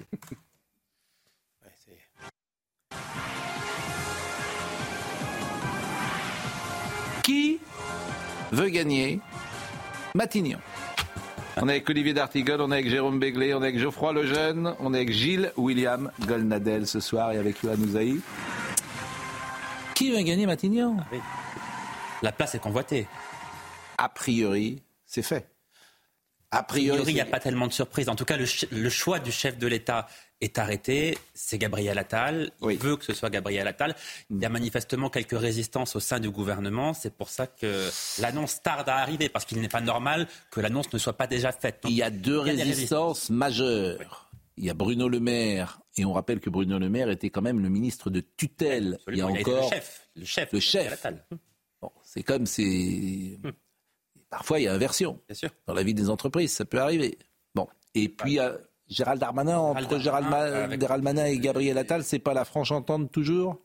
Qui veut gagner Matignon on est avec Olivier D'Artigol, on est avec Jérôme Béglé, on est avec Geoffroy Lejeune, on est avec Gilles William Golnadel ce soir et avec Yohann Ouzaï. Qui veut gagner Matignon? Ah La place est convoitée. A priori, c'est fait. A priori, il n'y a pas tellement de surprises. En tout cas, le, le choix du chef de l'État est arrêté. C'est Gabriel Attal. Il Oui. veut que ce soit Gabriel Attal. Il y a manifestement quelques résistances au sein du gouvernement. C'est pour ça que l'annonce tarde à arriver, parce qu'il n'est pas normal que l'annonce ne soit pas déjà faite. Donc, Il y a deux il y a des résistances majeures. Il y a Bruno Le Maire, et on rappelle que Bruno Le Maire était quand même le ministre de tutelle il y a encore. le chef. Le chef. Le chef. Bon, c'est comme c'est. Parfois, il y a inversion. Bien sûr. Dans la vie des entreprises, ça peut arriver. Bon. Et puis, euh, Gérald Darmanin, entre Gérald, Darmanin, avec- Darmanin et Gabriel Attal, c'est pas la franche entente toujours?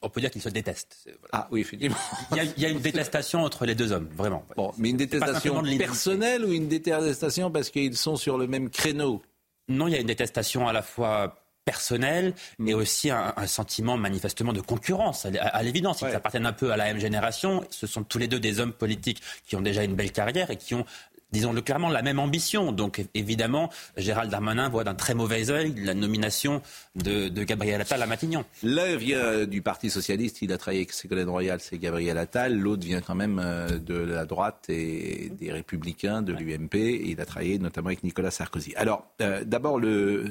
On peut dire qu'ils se détestent. Voilà. Ah oui, effectivement. Il y, a, il y a une détestation entre les deux hommes, vraiment. Bon, mais une détestation personnelle ou une détestation parce qu'ils sont sur le même créneau? Non, il y a une détestation à la fois personnelle, mais aussi un, un sentiment manifestement de concurrence. À, l'évidence, ils Ouais. appartiennent un peu à la même génération. Ce sont tous les deux des hommes politiques qui ont déjà une belle carrière et qui ont, disons-le clairement, la même ambition. Donc évidemment, Gérald Darmanin voit d'un très mauvais œil la nomination de, Gabriel Attal à Matignon. L'un vient du Parti Socialiste, il a travaillé avec Ségolène Royal, c'est Gabriel Attal. L'autre vient quand même euh, de la droite et des Républicains, de l'UMP. Et il a travaillé notamment avec Nicolas Sarkozy. Alors, euh, d'abord,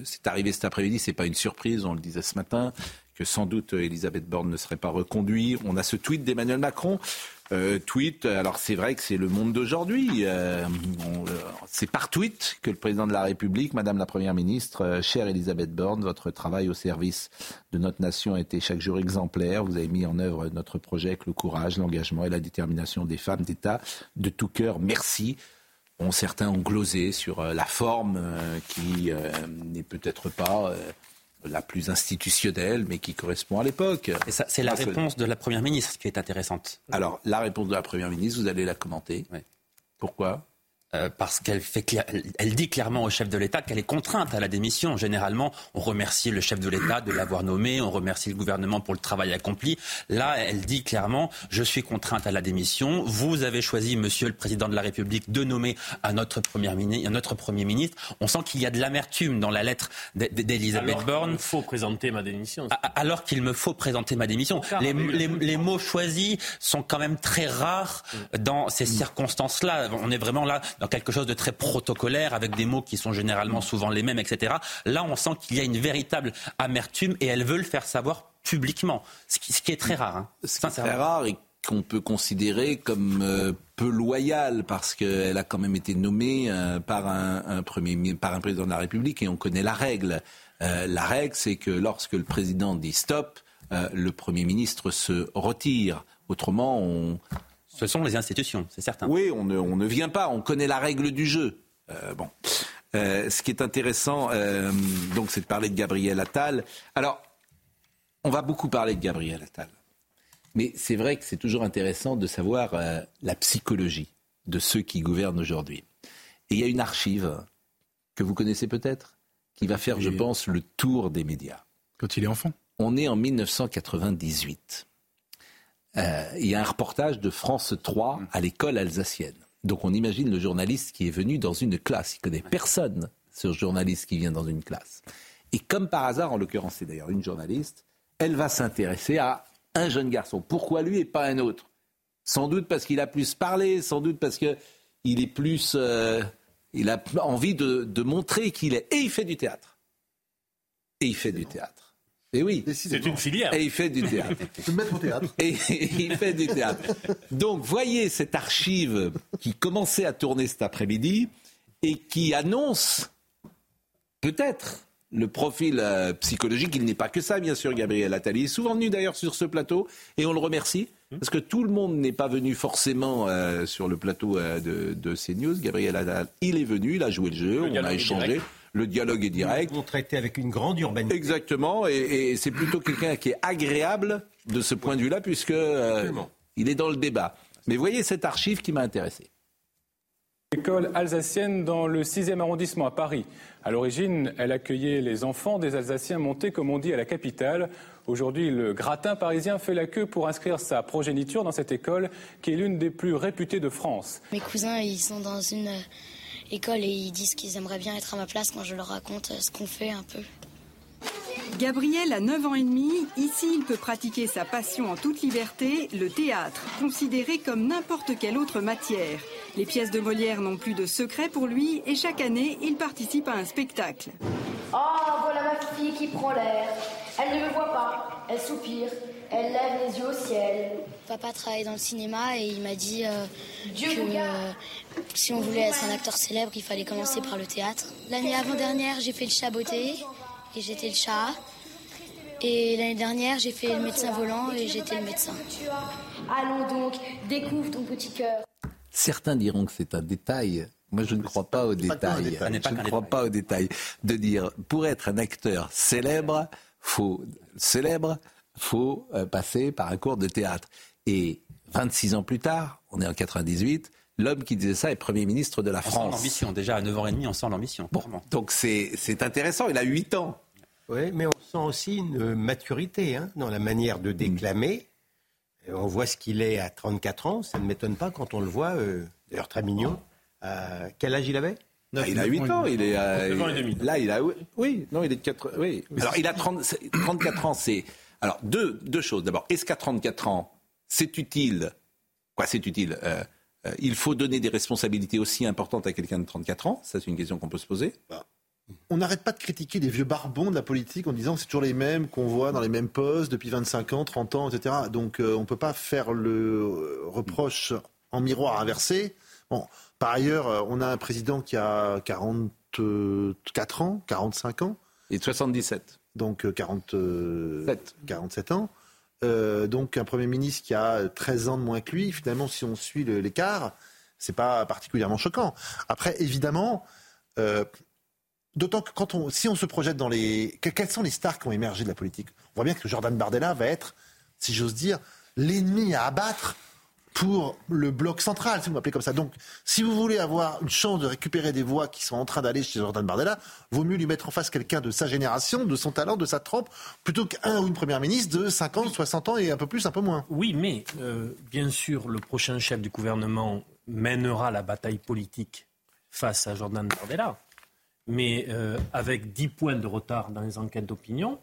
c'est arrivé cet après-midi, c'est pas une surprise, on le disait ce matin, que sans doute euh, Elisabeth Borne ne serait pas reconduite. On a ce tweet d'Emmanuel Macron. Euh, tweet, alors c'est vrai que c'est le monde d'aujourd'hui. Euh, euh, c'est par tweet que le président de la République, Madame la Première ministre, chère Elisabeth Borne, votre travail au service de notre nation a été chaque jour exemplaire. Vous avez mis en œuvre notre projet avec le courage, l'engagement et la détermination des femmes d'État. De tout cœur, merci. Certains ont glosé sur la forme qui n'est peut-être pas la plus institutionnelle, mais qui correspond à l'époque. Et ça, c'est la réponse de la Première ministre qui est intéressante. Alors, la réponse de la Première ministre, vous allez la commenter. Pourquoi? Euh, parce qu'elle fait elle, dit clairement au chef de l'État qu'elle est contrainte à la démission. Généralement, on remercie le chef de l'État de l'avoir nommé, on remercie le gouvernement pour le travail accompli. Là, elle dit clairement je suis contrainte à la démission. Vous avez choisi, Monsieur le Président de la République, de nommer un autre premier ministre. Premier. On sent qu'il y a de l'amertume dans la lettre d'E- d'Elisabeth Borne. Il faut présenter ma démission. Alors qu'il me faut présenter ma démission. Les, les- les mots choisis sont quand même très rares dans ces circonstances-là. On est vraiment là dans quelque chose de très protocolaire, avec des mots qui sont généralement souvent les mêmes, etc. Là, on sent qu'il y a une véritable amertume et elles veulent le faire savoir publiquement, ce qui, ce qui est très rare. hein. Ce qui est très rare et qu'on peut considérer comme euh, peu loyal parce qu'elle a quand même été nommée euh, par, un, un premier, mi- par un président de la République et on connaît la règle. Euh, la règle, c'est que lorsque le président dit stop, le Premier ministre se retire. Autrement, on, Ce sont les institutions, c'est certain. oui, on ne, on ne vient pas. On connaît la règle du jeu. Euh, bon. Euh, ce qui est intéressant, euh, donc, c'est de parler de Gabriel Attal. Alors, on va beaucoup parler de Gabriel Attal. Mais c'est vrai que c'est toujours intéressant de savoir euh, la psychologie de ceux qui gouvernent aujourd'hui. Et il y a une archive que vous connaissez peut-être, qui va faire, je pense, le tour des médias. Quand il est enfant. On est en 1998. Euh, il y a un reportage de France 3 à l'école alsacienne. Donc on imagine le journaliste qui est venu dans une classe. Il connaît personne, ce journaliste qui vient dans une classe. Et comme par hasard, en l'occurrence c'est d'ailleurs une journaliste, elle va s'intéresser à un jeune garçon. Pourquoi lui et pas un autre? Sans doute parce qu'il a plus parlé, sans doute parce que il est plus, euh, il a envie de, de montrer qu'il est. Et il fait du théâtre. Et il fait du théâtre. Et oui. C'est une filière. Et il fait du théâtre. Je vais me mettre au théâtre. Et il fait du théâtre. Donc, voyez cette archive qui commençait à tourner cet après-midi. et qui annonce peut-être le profil euh, psychologique. Il n'est pas que ça, bien sûr, Gabriel Attal. Il est souvent venu d'ailleurs sur ce plateau et on le remercie parce que tout le monde n'est pas venu forcément euh, sur le plateau euh, de, de, CNews. Gabriel Attal, il est venu, il a joué le jeu, on a échangé. Le dialogue est direct. On traitait avec une grande urbanité. Exactement, et, et c'est plutôt quelqu'un qui est agréable de ce point de vue-là, puisque il est dans le débat. Mais voyez cette archive qui m'a intéressé. École alsacienne dans le 6e arrondissement à Paris. À l'origine, elle accueillait les enfants des Alsaciens montés, comme on dit, à la capitale. Aujourd'hui, le gratin parisien fait la queue pour inscrire sa progéniture dans cette école, qui est l'une des plus réputées de France. Mes cousins, ils sont dans une euh, école et ils disent qu'ils aimeraient bien être à ma place quand je leur raconte euh, ce qu'on fait un peu. Gabriel a 9 ans et demi. Ici, il peut pratiquer sa passion en toute liberté, le théâtre, considéré comme n'importe quelle autre matière. Les pièces de Molière n'ont plus de secret pour lui et chaque année, il participe à un spectacle. Oh, voilà ma fille qui prend l'air. Elle ne me voit pas. Elle soupire. Elle lève les yeux au ciel. Papa travaille dans le cinéma et il m'a dit euh, que euh, si on voulait être un acteur célèbre, il fallait commencer par le théâtre. L'année avant-dernière, j'ai fait le chaboté et j'étais le chat. Et l'année dernière, j'ai fait le médecin volant et j'étais le médecin. Allons donc, découvre ton petit cœur. Certains diront que c'est un détail. Moi, je ne crois pas au détail. Je ne crois pas au détail. De dire, pour être un acteur célèbre, faut célèbre, faut euh, passer par un cours de théâtre. Et 26 ans plus tard, on est en 98, l'homme qui disait ça est Premier ministre de la France. On sent l'ambition. Déjà, à 9h30, on sent l'ambition. Bon, donc c'est intéressant. Il a 8 ans. Oui, mais on sent aussi une maturité hein, dans la manière de déclamer. On voit ce qu'il est à 34 ans. Ça ne m'étonne pas quand on le voit, euh, d'ailleurs très mignon. quel âge il avait? Ah, il a 8 ans, il est là il a oui, non, il est de 4 oui. Alors il a 30, 34 ans, c'est alors deux, deux choses d'abord. Est-ce qu'à 34 ans, c'est utile? Quoi, c'est utile? Euh, euh, Il faut donner des responsabilités aussi importantes à quelqu'un de 34 ans? Ça, c'est une question qu'on peut se poser. Bah, on n'arrête pas de critiquer les vieux barbons de la politique en disant que c'est toujours les mêmes qu'on voit dans les mêmes postes depuis 25 ans, 30 ans, etc. Donc euh, on ne peut pas faire le reproche en miroir inversé. Bon, par ailleurs, on a un président qui a 44 ans, 45 ans. Et 77. Donc 47, 47 ans. donc un Premier ministre qui a 13 ans de moins que lui. Finalement, si on suit l'écart, c'est pas particulièrement choquant. Après, évidemment, D'autant que quand on, si on se projette dans les, quels sont les stars qui ont émergé de la politique? On voit bien que Jordan Bardella va être, si j'ose dire, l'ennemi à abattre pour le bloc central, si vous m'appelez comme ça. Donc, si vous voulez avoir une chance de récupérer des voix qui sont en train d'aller chez Jordan Bardella, vaut mieux lui mettre en face quelqu'un de sa génération, de son talent, de sa trempe, plutôt qu'un ou une première ministre de 50, 60 ans et un peu plus, un peu moins. Oui, mais euh, bien sûr, le prochain chef du gouvernement mènera la bataille politique face à Jordan Bardella mais euh, avec 10 points de retard dans les enquêtes d'opinion.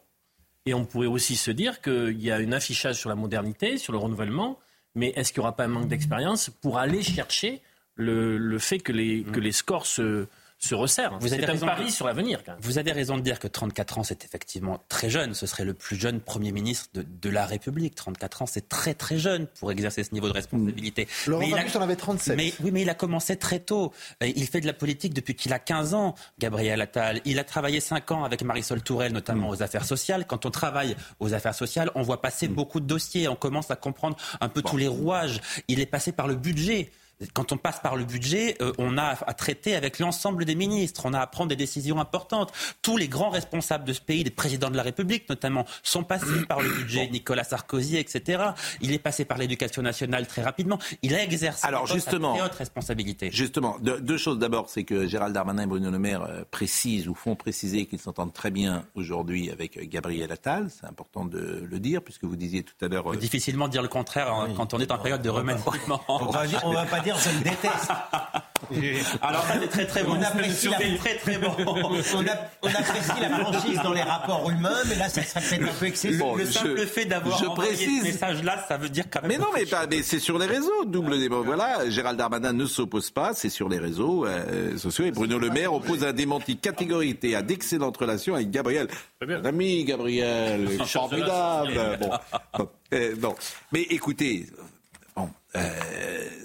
Et on pourrait aussi se dire qu'il y a un affichage sur la modernité, sur le renouvellement, mais est-ce qu'il n'y aura pas un manque d'expérience pour aller chercher le, le fait que les, que les scores se, se resserre. Vous avez un pari sur l'avenir. Vous avez raison de dire que 34 ans, c'est effectivement très jeune. Ce serait le plus jeune Premier ministre de, de la République. 34 ans, c'est très très jeune pour exercer ce niveau de responsabilité. Mmh. Laurent mais il en avait 37. Mais, oui, mais il a commencé très tôt. Il fait de la politique depuis qu'il a 15 ans, Gabriel Attal. Il a travaillé 5 ans avec Marisol Tourelle, notamment mmh. aux affaires sociales. Quand on travaille aux affaires sociales, on voit passer mmh. beaucoup de dossiers. On commence à comprendre un peu tous les rouages. Il est passé par le budget quand on passe par le budget, euh, on a à traiter avec l'ensemble des ministres, on a à prendre des décisions importantes. Tous les grands responsables de ce pays, les présidents de la République notamment, sont passés par le budget. Nicolas Sarkozy, etc. Il est passé par l'éducation nationale très rapidement. Il a exercé Alors, justement, très haute responsabilité. Justement, deux, choses. D'abord, c'est que Gérald Darmanin et Bruno Le Maire euh, précisent ou font préciser qu'ils s'entendent très bien aujourd'hui avec euh, Gabriel Attal. C'est important de le dire, puisque vous disiez tout à l'heure. Difficilement dire le contraire hein, quand on est en période de remaniement. On va pas dire je le déteste. Alors ça c'est très très bon. On apprécie, la... très, très bon. on, apprécie la franchise dans les rapports humains, mais là ça serait peut-être un peu excessif. le simple fait d'avoir envoyé précise... ce message-là, ça veut dire quand même. Mais non, mais, mais c'est sur les réseaux, double débat. Voilà, Gérald Darmanin ne s'oppose pas, c'est sur les réseaux euh, sociaux. Et Bruno Le Maire oppose un démenti catégorique et à d'excellentes relations avec Gabriel. Mon ami Gabriel, formidable. Bon, euh, bon. Mais écoutez, euh,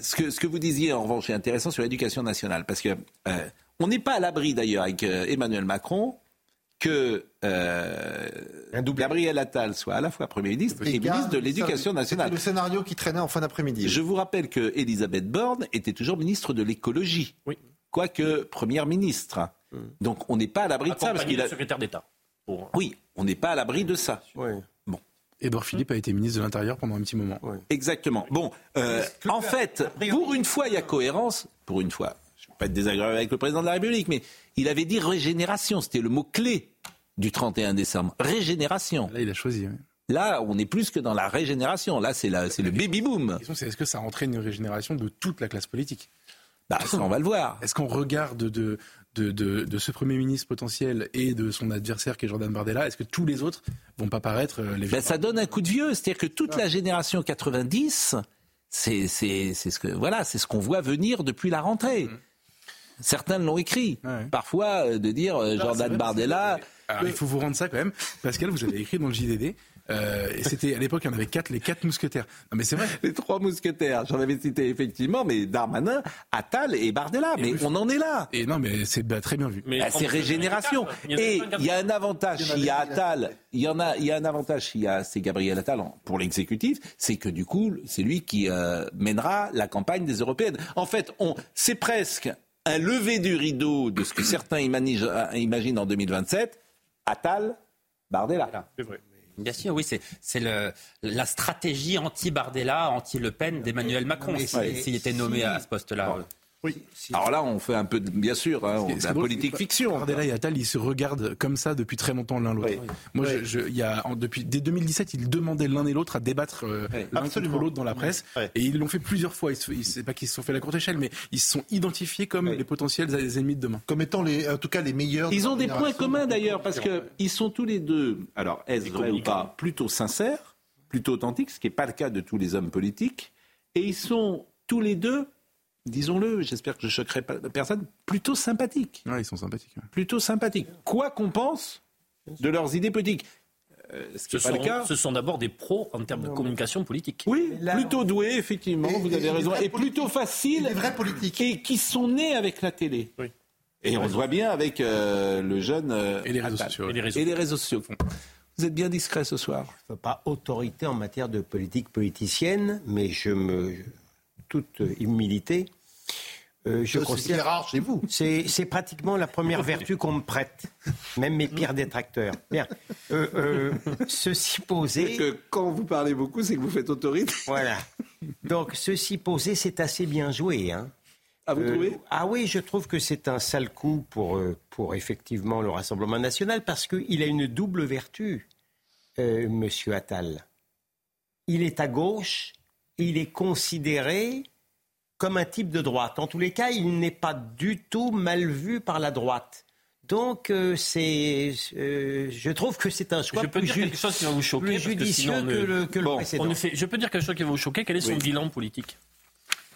ce, que, ce que vous disiez en revanche est intéressant sur l'éducation nationale, parce que euh, On n'est pas à l'abri d'ailleurs avec euh, Emmanuel Macron que euh, Gabriel Attal soit à la fois Premier ministre et, ministre de l'Éducation nationale. C'était le scénario qui traînait en fin d'après-midi. Je vous rappelle que Elisabeth Borne était toujours ministre de l'écologie, Oui. quoique Première ministre. Donc on n'est pas à l'abri de ça. Parce qu'il a... secrétaire d'État. Pour- Oui, on n'est pas à l'abri de ça. Oui. Edouard Philippe a été ministre de l'Intérieur pendant un petit moment. Exactement. Bon, euh, en fait, pour une fois, il y a cohérence. Pour une fois, je ne vais pas être désagréable avec le président de la République, mais il avait dit régénération. C'était le mot-clé du 31 décembre. Régénération. Là, il a choisi. oui. Là, on est plus que dans la régénération. Là, c'est la- c'est le baby-boom. La question, c'est est-ce que ça entraîne une régénération de toute la classe politique? Bah, ça, on va le voir. Est-ce qu'on regarde de, de, de, de ce Premier ministre potentiel et de son adversaire qui est Jordan Bardella, est-ce que tous les autres vont pas paraître euh, les Ben, ça donne un coup de vieux. C'est-à-dire que toute la génération 90, c'est c'est- c'est ce que voilà, c'est ce qu'on voit venir depuis la rentrée. Certains l'ont écrit. Ouais. Parfois, euh, de dire euh, Jordan Bardella. Alors, il faut vous rendre ça quand même. Pascal, vous avez écrit dans le JDD. Euh, et c'était à l'époque, il y en avait quatre, les quatre mousquetaires. Non, mais c'est vrai. Les trois mousquetaires, j'en avais cité effectivement, mais Darmanin, Attal et Bardella. Mais on en est là. Et non, mais c'est bah, très bien vu. Mais Ah, c'est régénération. Il Et il y a un avantage s'il y a Attal, il y en a, il y a un avantage s'il y a c'est Gabriel Attal pour l'exécutif, c'est que du coup c'est lui qui euh, mènera la campagne des européennes. En fait, on, c'est presque un lever du rideau de ce que certains imaginent, euh, imaginent en 2027. Attal, Bardella. C'est vrai. Bien sûr, oui, c'est la stratégie anti-Bardella, anti-Le Pen d'Emmanuel Macron, s'il était nommé à ce poste-là. Alors là, on fait un peu, de, bien sûr, hein, on- la politique que fiction. Bardella et Attal, ils se regardent comme ça depuis très longtemps l'un l'autre. Oui. Moi, je, je- il y a, en- depuis dès 2017, ils demandaient l'un et l'autre à débattre euh, Oui, l'un absolument. contre l'autre dans la presse, et ils l'ont fait plusieurs fois. Ils, c'est pas qu'ils se sont fait la courte échelle, mais ils se sont identifiés comme les potentiels ennemis de demain. Comme étant les, en tout cas les meilleurs. Ils de ont des points communs d'ailleurs, parce qu'ils sont tous les deux, alors est-ce vrai ou pas, plutôt sincères, plutôt authentiques, ce qui n'est pas le cas de tous les hommes politiques, et ils sont tous les deux, disons-le, j'espère que je choquerai pas personne, plutôt sympathiques. Ouais, ils sont sympathiques. ouais. Plutôt sympathiques. Quoi qu'on pense de leurs idées politiques. Euh, ce sont, le cas. ce sont d'abord des pros en termes de communication politique. Oui, plutôt doués, effectivement, Et- vous et- avez et raison, et plutôt faciles, Des vrais politiques. et qui sont nés avec la télé. Oui. Et on le voit bien avec euh, le jeune... euh, Et les réseaux sociaux. ouais. Et les réseaux. Et les réseaux sociaux. Vous êtes bien discret ce soir. Je ne veux pas autorité en matière de politique politicienne, mais je me. toute humilité. Euh, je C'est rare chez vous. C'est pratiquement la première vertu qu'on me prête, même mes pires détracteurs. Bien. Euh, euh, ceci posé. que quand vous parlez beaucoup, c'est que vous faites autorité. Voilà. Donc, ceci posé, c'est assez bien joué. Hein. À vous Euh, trouvez? Ah oui, je trouve que c'est un sale coup pour, pour effectivement le Rassemblement national parce qu'il a une double vertu, euh, Monsieur Attal. Il est à gauche, il est considéré comme un type de droite. En tous les cas, il n'est pas du tout mal vu par la droite. Donc, euh, c'est, euh, je trouve que c'est un choix Je peux plus, dire quelque chose qui va vous choquer. plus parce que judicieux sinon, on que le, que le Bon, précédent. On ne fait- je peux dire quelque chose qui va vous choquer. Quel est son bilan politique?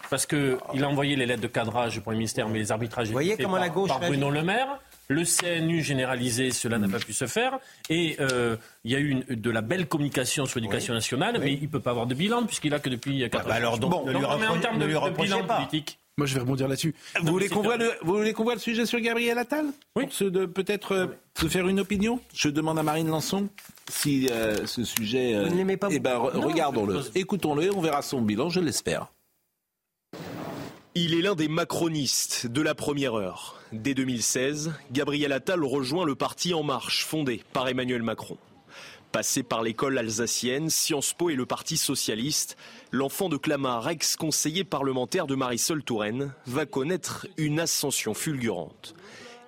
Parce qu'il a envoyé les lettres de cadrage pour le ministère, mais les arbitrages Vous voyez étaient faits comment la gauche par Bruno Le Maire. Le CNU généralisé, cela n'a pas pu se faire. Et euh, il y a eu une- de la belle communication sur l'éducation nationale, mais il ne peut pas avoir de bilan puisqu'il a que depuis 4 bah alors, donc, ne lui mais en termes de, de bilan pas. politique. Moi, je vais rebondir là-dessus. vous voulez, c'est qu'on voit bien. le, vous voulez qu'on voit le sujet sur Gabriel Attal Oui. Peut-être euh, se faire une opinion? Je demande à Marine Lançon si euh, ce sujet. euh, Vous ne l'aimez pas eh ben, Non, regardons-le, écoutons-le, on verra son bilan, je l'espère. Il est l'un des macronistes de la première heure. Dès 2016, Gabriel Attal rejoint le parti En Marche, fondé par Emmanuel Macron. Passé par l'école alsacienne, Sciences Po et le Parti socialiste, l'enfant de Clamart, ex-conseiller parlementaire de Marisol Touraine, va connaître une ascension fulgurante.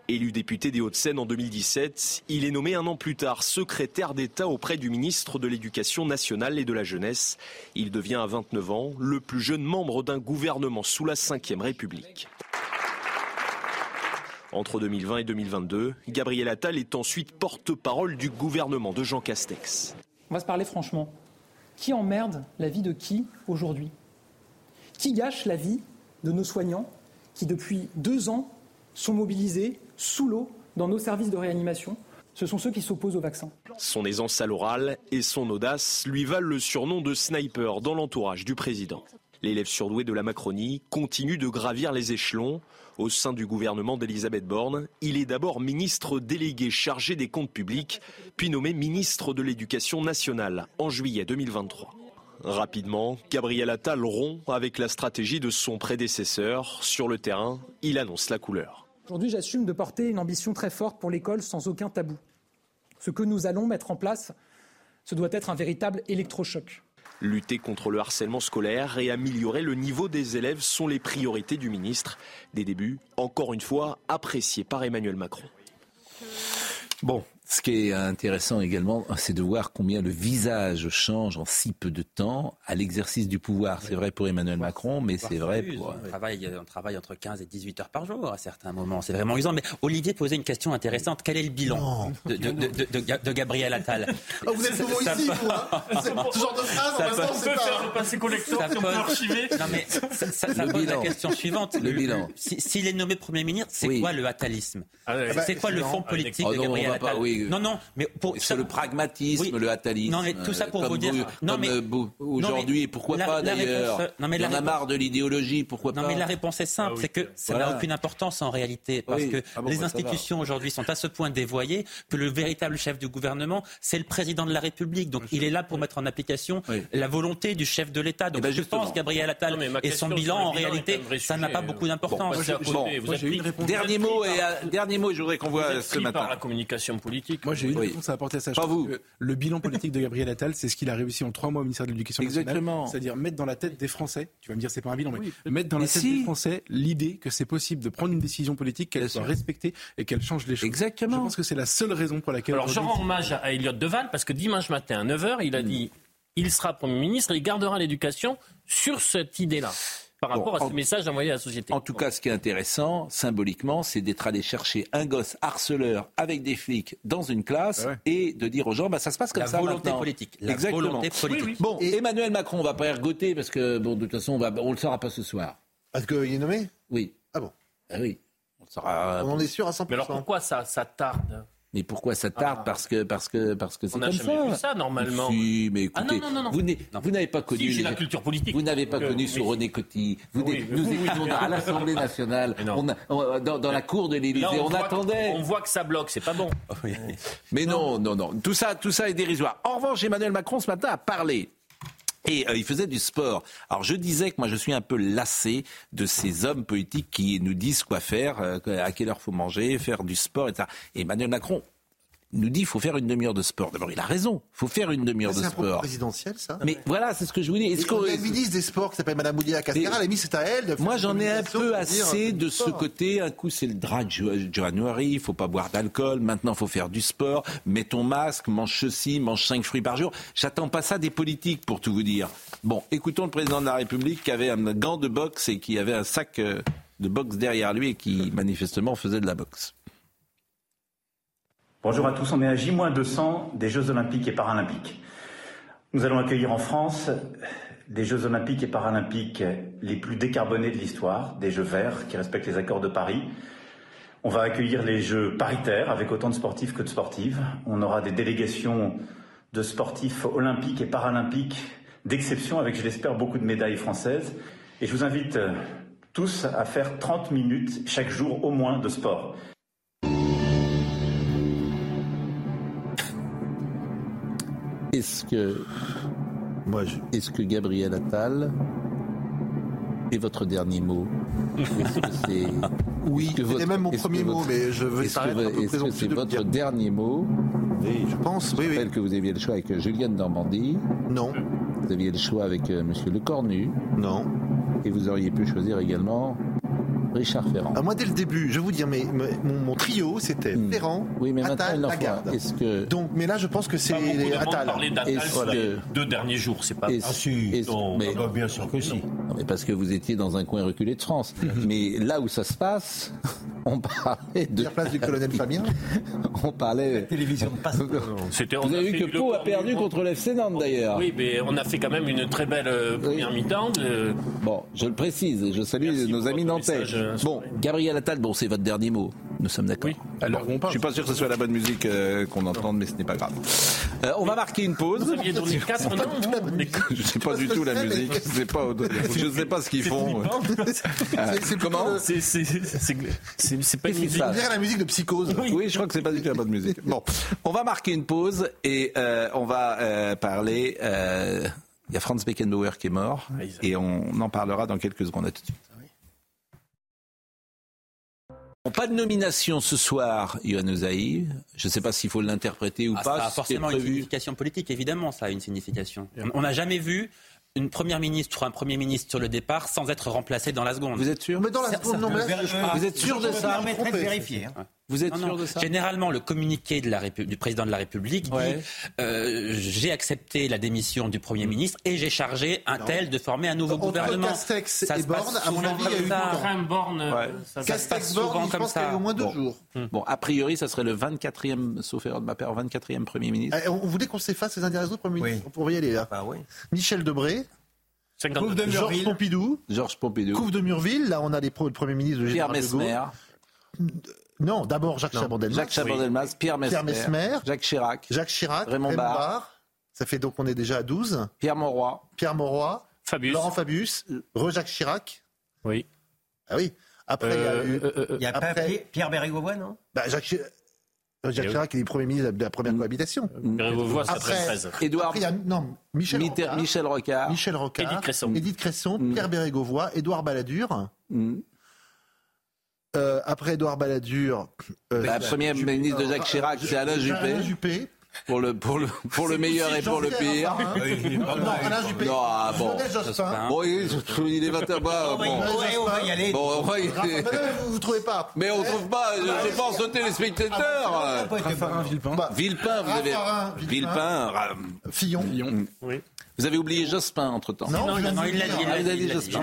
Élu député des Hauts-de-Seine en 2017, il est nommé un an plus tard secrétaire d'État auprès du ministre de l'Éducation nationale et de la jeunesse. Il devient à 29 ans le plus jeune membre d'un gouvernement sous la Ve République. Entre 2020 et 2022, Gabriel Attal est ensuite porte-parole du gouvernement de Jean Castex. On va se parler franchement. Qui emmerde la vie de qui aujourd'hui? Qui gâche la vie de nos soignants qui, depuis deux ans, sont mobilisés sous l'eau dans nos services de réanimation Ce sont ceux qui s'opposent au vaccin. Son aisance à l'oral et son audace lui valent le surnom de sniper dans l'entourage du président. L'élève surdoué de la Macronie continue de gravir les échelons. Au sein du gouvernement d'Elisabeth Borne, il est d'abord ministre délégué chargé des comptes publics, puis nommé ministre de l'Éducation nationale en juillet 2023. Rapidement, Gabriel Attal rompt avec la stratégie de son prédécesseur. Sur le terrain, il annonce la couleur. Aujourd'hui, j'assume de porter une ambition très forte pour l'école sans aucun tabou. Ce que nous allons mettre en place, ce doit être un véritable électrochoc. Lutter contre le harcèlement scolaire et améliorer le niveau des élèves sont les priorités du ministre. Des débuts, encore une fois, appréciés par Emmanuel Macron. Bon, ce qui est intéressant également, c'est de voir combien le visage change en si peu de temps à l'exercice du pouvoir. C'est vrai pour Emmanuel Macron, mais c'est vrai pour... On travaille, on travaille entre 15 et 18 heures par jour à certains moments. C'est vraiment usant. Mais Olivier posait une question intéressante. Quel est le bilan de, de, de, de, de Gabriel Attal? Oh, vous êtes nouveau ici, vous, hein Ce genre de phrase, ça en même temps, c'est pas... passer collector, Ça si peut pose- archiver. Non mais ça, ça- ça Le pose bilan. la question suivante. Le bilan. Si- S'il est nommé Premier ministre, c'est Oui. quoi le attalisme Ah C'est quoi le fond politique Oh de on Gabriel Attal? Oui. Non, non, mais pour Sur le pragmatisme, Oui. le attalisme. Non, mais tout ça pour euh, vous dire- non, comme, mais- euh, aujourd'hui, pourquoi la- pas d'ailleurs non, la en a réponse- marre de l'idéologie, pourquoi Non pas mais la réponse est simple, Ah oui. c'est que ça n'a aucune importance en réalité, parce Oui. que Ah bon, les bah, institutions aujourd'hui sont à ce point dévoyées que le véritable chef du gouvernement, c'est le président de la République. Donc il est là pour mettre en application Oui. la volonté du chef de l'État. Donc Eh ben, je pense Gabriel Attal Non, et son bilan en réalité, ça n'a pas beaucoup d'importance. Dernier mot, et euh, dernier mot, je voudrais qu'on voit ce par matin. la communication politique. Moi, j'ai une Oui. réponse à apporter à ça. Je Pas vous. que Le bilan politique de Gabriel Attal, c'est ce qu'il a réussi en trois mois au ministère de l'Éducation nationale. Exactement. C'est-à-dire mettre dans la tête des Français, tu vas me dire c'est pas un bilan, mais mettre dans Mais la tête si. des Français l'idée que c'est possible de prendre une décision politique, qu'elle soit respectée et qu'elle change les choses. Exactement. Je pense que c'est la seule raison pour laquelle. Alors je rends hommage à Elliot Deval parce que dimanche matin à 9h, il a Hmm. dit il sera Premier ministre et il gardera l'éducation sur cette idée-là par Bon, rapport à en- ce message envoyé à la société. En tout cas, ce qui est intéressant, symboliquement, c'est d'être allé chercher un gosse harceleur avec des flics dans une classe ouais. et de dire aux gens, bah, ça se passe comme La ça volonté maintenant. politique. La Exactement. volonté politique. Bon, Emmanuel Macron, on va pas ergoter parce que, bon, de toute façon, on va, on le saura pas ce soir. Parce qu'il est nommé? Oui. Ah bon Ah oui. On le saura. On en est sûr à 100%. Mais alors pourquoi ça, ça tarde? Mais pourquoi ça tarde Ah. Parce que parce que parce que c'est On n'a comme jamais ça. vu ça normalement. Si, mais Ah écoutez, non, non, non, non. vous n'avez- pas connu. Si, la culture politique. Vous n'avez pas euh, connu sous René Coty. Vous, Oui, nous oui. étions à l'Assemblée nationale. On a- on- dans, dans la cour de l'Élysée, on, que- attendait. on voit que ça bloque, c'est pas bon. Mais non, non, non. Tout ça, tout ça est dérisoire. En revanche, Emmanuel Macron ce matin a parlé. Et euh, il faisait du sport. Alors je disais que moi je suis un peu lassé de ces hommes politiques qui nous disent quoi faire, euh, à quelle heure faut manger, faire du sport, etc. Et Emmanuel Macron nous dit qu'il faut faire une demi-heure de sport. D'abord, il a raison. Il faut faire une demi-heure de C'est un sport. présidentiel, ça Mais voilà, c'est ce que je vous dis. Est-ce qu'on- ministre des Sports qui s'appelle Madame Moudia Cascara, Mais- elle a mis c'est à elle de faire Moi, j'en ai un peu assez euh, de ce côté. Un coup, c'est le Ju- January, il faut pas boire d'alcool. Maintenant, il faut faire du sport. Mets ton masque, mange ceci, mange cinq fruits par jour. J'attends pas ça des politiques, pour tout vous dire. Bon, écoutons le président de la République qui avait un gant de boxe et qui avait un sac euh, de boxe derrière lui et qui, manifestement, faisait de la boxe. Bonjour à tous, on est à J-200 des Jeux Olympiques et Paralympiques. Nous allons accueillir en France des Jeux Olympiques et Paralympiques les plus décarbonés de l'histoire, des Jeux verts qui respectent les accords de Paris. On va accueillir les Jeux paritaires avec autant de sportifs que de sportives. On aura des délégations de sportifs olympiques et paralympiques d'exception avec, je l'espère, beaucoup de médailles françaises. Et je vous invite tous à faire 30 minutes chaque jour au moins de sport. Est-ce que, Moi, je... est-ce que Gabriel Attal est votre dernier mot? Est-ce que c'est Oui, c'était votre- même mon premier mot, mais je veux Est-ce que, est-ce que c'est de votre dire. dernier mot? Oui, je pense, Je oui, oui. rappelle que vous aviez le choix avec Juliane Normandie, Non, vous aviez le choix avec euh, Monsieur Le Cornu, non. et vous auriez pu choisir également Richard Ferrand. Ah, moi, dès le début, je vais vous dire, mais, mais mon, mon trio, c'était Hmm. Ferrand, Oui, mais maintenant, Attal, il en faut Lagarde. que. Donc, mais là, je pense que c'est Attal. d'Attal les que- deux derniers jours, c'est pas. Ah si, non, mais- bah, bien sûr que si. Non, mais parce que vous étiez dans un coin reculé de France. mais là où ça se passe, on parlait de. La place du colonel Fabien. On parlait. Télévision de passe. C'était- on Vous a avez vu fait que Pau a perdu du- contre l'FC Nantes d'ailleurs. Oui, mais on a fait quand même une très belle euh, première mi-temps. Bon, je le précise, je salue Merci nos amis nantais. Euh, Bon, Gabriel Attal, bon, c'est votre dernier mot. Nous sommes d'accord. Oui, alors on Je suis pas sûr que ce soit la bonne musique euh, qu'on entende, mais ce n'est pas grave. Euh, on va marquer une pause. Vous aviez donné 4 noms. mais- Je sais pas du tout la musique. Je sais pas, je sais pas ce qu'ils font. Euh, comment C'est- c'est- c'est- c'est- C'est pas une musique. dirait la musique de Psychose. Oui, je crois que c'est pas du tout la bonne musique. Bon, on va marquer une pause et euh, on va euh, parler. euh, Il y a Franz Beckenbauer qui est mort et on en parlera dans quelques secondes. À tout de suite. Pas de nomination ce soir, Yohann Ozaï. Je ne sais pas s'il faut l'interpréter ou Ah, ça pas. a si forcément une signification politique, évidemment, ça a une signification. On- n'a jamais vu une première ministre ou un premier ministre sur le départ sans être remplacé dans la seconde. Vous êtes sûr? Mais dans la Ça- seconde, ça- non, mais là, je- je- je- Vous êtes sûr de Je me ça? permettrai de vérifier. hein. Vous êtes Non, sûr non. de ça? Généralement, le communiqué de la Répu- du président de la République Ouais. dit euh, j'ai accepté la démission du Premier ministre et j'ai chargé un tel de former un nouveau Entre gouvernement. Castex Ça et se Borne, à mon avis, il y a eu ça. Borne, Ouais. ça- ça- Castex Borne, je pense qu'il y a eu au moins deux Bon. jours. Bon, a priori, ça serait le 24e, sauf erreur de ma part, 24e Premier ministre. Eh, On voulait qu'on s'efface les uns les autres, Premier Oui. ministre. On pourrait y aller là. Bah oui. Michel Debré, 52. Couve de Georges. Pompidou, Georges Pompidou, Couve de Murville. Là, on a les pro- le Premier ministre de Pierre. Mesmer, Non, d'abord Jacques Chaban-Delmas. Jacques Chaban-Delmas, Pierre Mesmer, Pierre Mesmer. Jacques Chirac, Jacques Chirac, Raymond Raymond Barre. Barre. Ça fait donc on est déjà à 12. Pierre Mauroy, Pierre Mauroy, Fabius. Laurent Fabius, Re-Jacques Chirac. Oui. Ah oui. Après, il y a Euh, eu. euh, euh, Il y a pas Après- Pierre- Pierre Bérégovoy, non? Bah, Jacques, Eh oui. Chirac, est Premier ministre de la première cohabitation. Bérégovoy, c'est Après- 13. Édouard Après, il y a non, Michel Mitter- Rocard, Michel Rocard, Michel Rocard, Édith Cresson. Édith Cresson, Mm. Pierre Bérégovoy, Édouard Balladur. Mm. Euh, après Édouard Balladur, euh, La première ministre de Jacques Chirac, c'est Alain Juppé. Alain Juppé. Pour le, pour le, pour le meilleur et pour le pire. Raffarin. Non, ah, bon. Bon, il, est 21 bah, bon. On va y aller. Bon, on va y- Raphaël, vous, vous trouvez pas Mais on trouve pas, je je pense sauter les spectateurs. Raffarin Villepin. Bah, Villepin, vous avez. Villepin. Fillon. Fillon. Vous avez oublié Jospin entre temps. Non, Non, non, il l'a dit, il l'a Ah, dit, il a dit Jospin.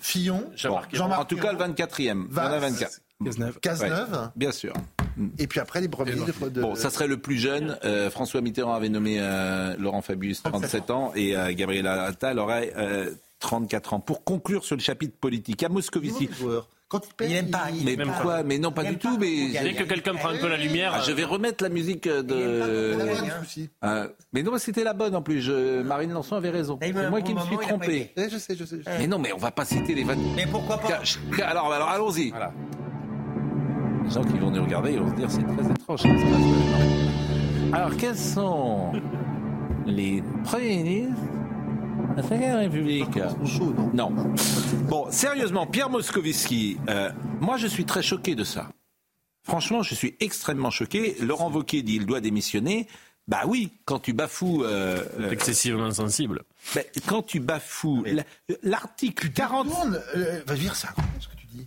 Fillon. Jean-Marc en tout cas, le 24e. Il y en a Valls, 24. Cazeneuve. Cazeneuve. Bien sûr. Et puis après, les premiers de, de- Bon, ça serait le plus jeune. Euh, François Mitterrand avait nommé euh, Laurent Fabius, 37 ans, et euh, Gabriel Attal aurait euh, 34 ans. Pour conclure sur le chapitre politique, à Moscovici. Quand il perd, Il aime pas, il Mais aime pourquoi? Mais non, pas Il du tout. pas Mais Dès que quelqu'un prend un peu la lumière, Ah, je vais remettre la musique euh, Il pas de. Euh, mais non, c'était la bonne en plus. Je- Marine Lançon avait raison. C'est moi bon qui me suis pas trompé. Eh, je sais, je sais. je sais. Mais non, mais on va pas citer les 20. Mais pourquoi pas Alors, alors allons-y. Les gens qui vont nous regarder, ils vont se dire c'est très étrange. ce qui se passe maintenant. Alors, quels sont les premiers ministres de la République Ils sont chauds, non? Non. Bon, sérieusement, Pierre Moscovici, euh, moi je suis très choqué de ça. Franchement, je suis extrêmement choqué. Laurent Wauquiez dit il doit démissionner. Bah oui, quand tu bafoues. euh, euh, excessivement sensible. quand tu bafoues la- l'article 40. Tourne, euh, va dire ça. Ce que tu dis.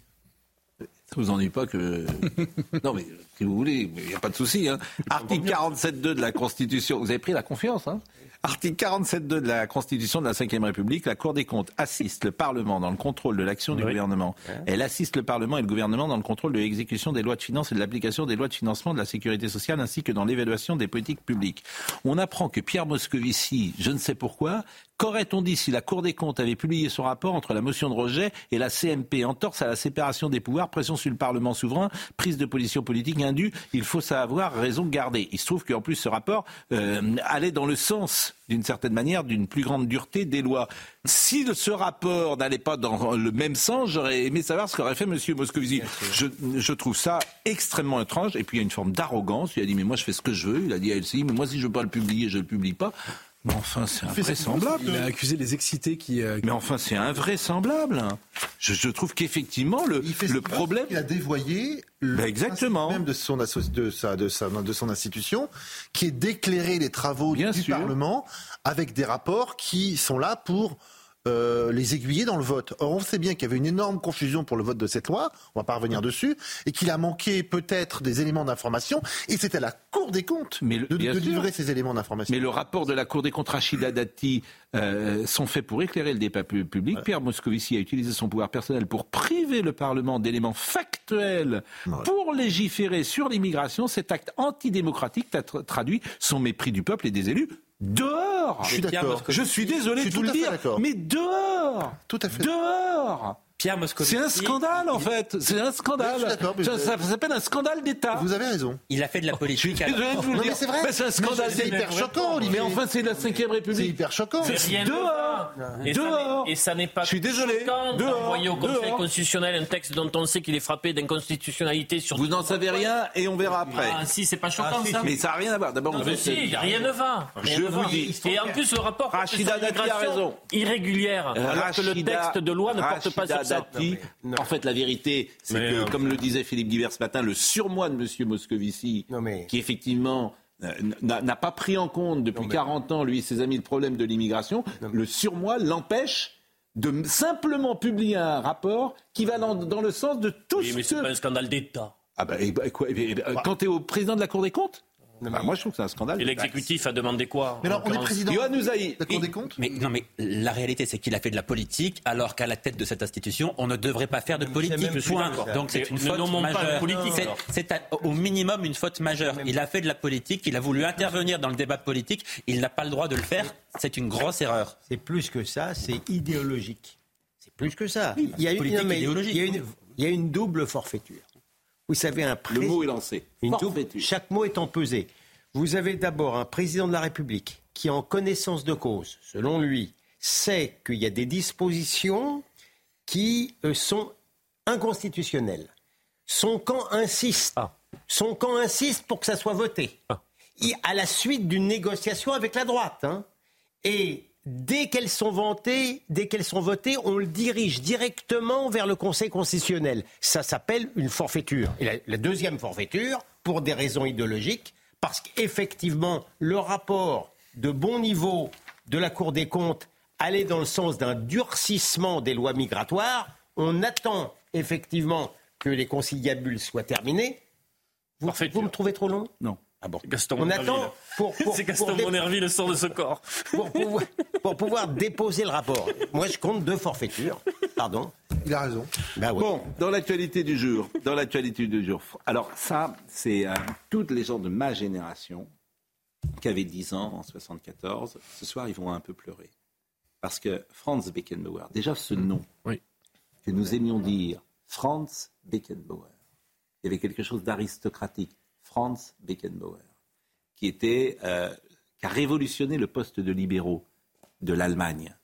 Ça vous ennuie pas que. non, mais si vous voulez, il n'y a pas de souci. Hein. Article 47.2 de la Constitution. Vous avez pris la confiance, hein Article 47.2 de la Constitution de la Ve République, la Cour des comptes assiste le Parlement dans le contrôle de l'action du Oui. gouvernement. Elle assiste le Parlement et le gouvernement dans le contrôle de l'exécution des lois de finances et de l'application des lois de financement de la sécurité sociale ainsi que dans l'évaluation des politiques publiques. On apprend que Pierre Moscovici, je ne sais pourquoi, qu'aurait-on dit si la Cour des comptes avait publié son rapport entre la motion de rejet et la CMP entorse à la séparation des pouvoirs, pression sur le Parlement souverain, prise de position politique indue, il faut savoir raison garder. Il se trouve qu'en plus ce rapport euh, allait dans le sens d'une certaine manière, d'une plus grande dureté des lois. Si ce rapport n'allait pas dans le même sens, j'aurais aimé savoir ce qu'aurait fait M. Moscovici. Je, je trouve ça extrêmement étrange. Et puis il y a une forme d'arrogance. Il a dit, mais moi je fais ce que je veux. Il a dit à LCI, mais moi si je veux pas le publier, je le publie pas. Mais enfin, c'est invraisemblable. Il a accusé les excités qui. euh, Mais enfin, c'est invraisemblable. Je, je trouve qu'effectivement, le, Il fait le problème... Il a dévoyé le Ben, exactement. même de son, de, sa, de, sa, de son institution, qui est d'éclairer les travaux Bien du sûr. Parlement avec des rapports qui sont là pour euh, les aiguiller dans le vote. Or, on sait bien qu'il y avait une énorme confusion pour le vote de cette loi, on va pas revenir dessus, et qu'il a manqué peut-être des éléments d'information, et c'est à la Cour des comptes Mais le- de, livrer ces éléments d'information. Mais le rapport de la Cour des comptes Rachida Dati euh, sont faits pour éclairer le débat pu- public. Pierre Moscovici a utilisé son pouvoir personnel pour priver le Parlement d'éléments factuels pour légiférer sur l'immigration. Cet acte antidémocratique traduit son mépris du peuple et des élus. Dehors Je suis d'accord. Je suis désolé Je de vous tout le dire, mais dehors Tout à fait. Dehors Pierre Moscovici. C'est un scandale en fait. C'est un scandale. Ça, ça s'appelle un scandale d'État. Vous avez raison. Il a fait de la politique. Je vous Non, mais c'est vrai. C'est un scandale c'est hyper choquant, Olivier. Mais enfin, c'est la 5 C'est République. hyper choquant. Ne Dehors. Et ça Dehors n'est- Et ça n'est pas Je suis désolé. d'envoyer au Conseil Dehors constitutionnel un texte dont on sait qu'il est frappé d'inconstitutionnalité sur... Vous n'en savez rien et on verra après. Ah si, c'est pas choquant ça. Mais ça n'a rien à voir. D'abord, fait- si, rien ne va. Je vous dis. Et en plus, le rapport Rachida sur Dati a raison. irrégulière, alors que le texte de loi ne porte pas Rachida en fait, la vérité, c'est Mais, que, comme le disait Philippe Guibert ce matin, le surmoi de M. Moscovici, Non, mais- qui effectivement euh, n'a n'a pas pris en compte depuis 40 ans, lui et ses amis, le problème de l'immigration, le surmoi l'empêche de simplement publier un rapport qui va dans, dans le sens de tout Oui, mais ce c'est que... pas un scandale d'État. Ah bah, et bah, quoi, et- et- quand tu es au président de la Cour des comptes bah, Moi, je trouve que c'est un scandale. Et l'exécutif a demandé quoi Mais alors, on est président Yohann Usaï. des comptes Mais non, mais la réalité, c'est qu'il a fait de la politique, alors qu'à la tête de cette institution, on ne devrait pas faire de politique. Point. Donc c'est une ne faute majeure. C'est- alors. C'est à- au minimum une faute majeure. Il a fait de la politique, il a voulu intervenir dans le débat politique, il n'a pas le droit de le faire. C'est une grosse erreur. C'est plus que ça, c'est idéologique. C'est plus que ça. y a une- il y a une double forfaiture. Vous savez, un Le président. mot est lancé. Chaque mot étant pesé. Vous avez d'abord un président de la République qui, en connaissance de cause, selon lui, sait qu'il y a des dispositions qui euh, sont inconstitutionnelles. Son camp insiste. Ah. Son camp insiste pour que ça soit voté. Et à la suite d'une négociation avec la droite. hein. Et dès qu'elles sont votées, dès qu'elles sont votées, on le dirige directement vers le Conseil constitutionnel. Ça s'appelle une forfaiture. Et la, la deuxième forfaiture, pour des raisons idéologiques, parce qu'effectivement, le rapport de bon niveau de la Cour des comptes allait dans le sens d'un durcissement des lois migratoires. On attend effectivement que les conciliabules soient terminés. Vous, vous me trouvez trop long? Non. Ah bon. Gaston On attend pour, pour, C'est pour Gaston dé- Monnerville sort de ce corps. pour pouvoir, pour pouvoir déposer le rapport. Moi, je compte deux forfaitures. Pardon. Il a raison. Ben oui. Bon, dans l'actualité du jour, dans l'actualité du jour. Alors ça, c'est euh, toutes les gens de ma génération qui avaient 10 ans en 74. Ce soir, ils vont un peu pleurer parce que Franz Beckenbauer, déjà ce nom Oui. que nous aimions dire, Franz Beckenbauer, il y avait quelque chose d'aristocratique, Franz Beckenbauer, qui était euh, qui a révolutionné le poste de libéraux de l'Allemagne.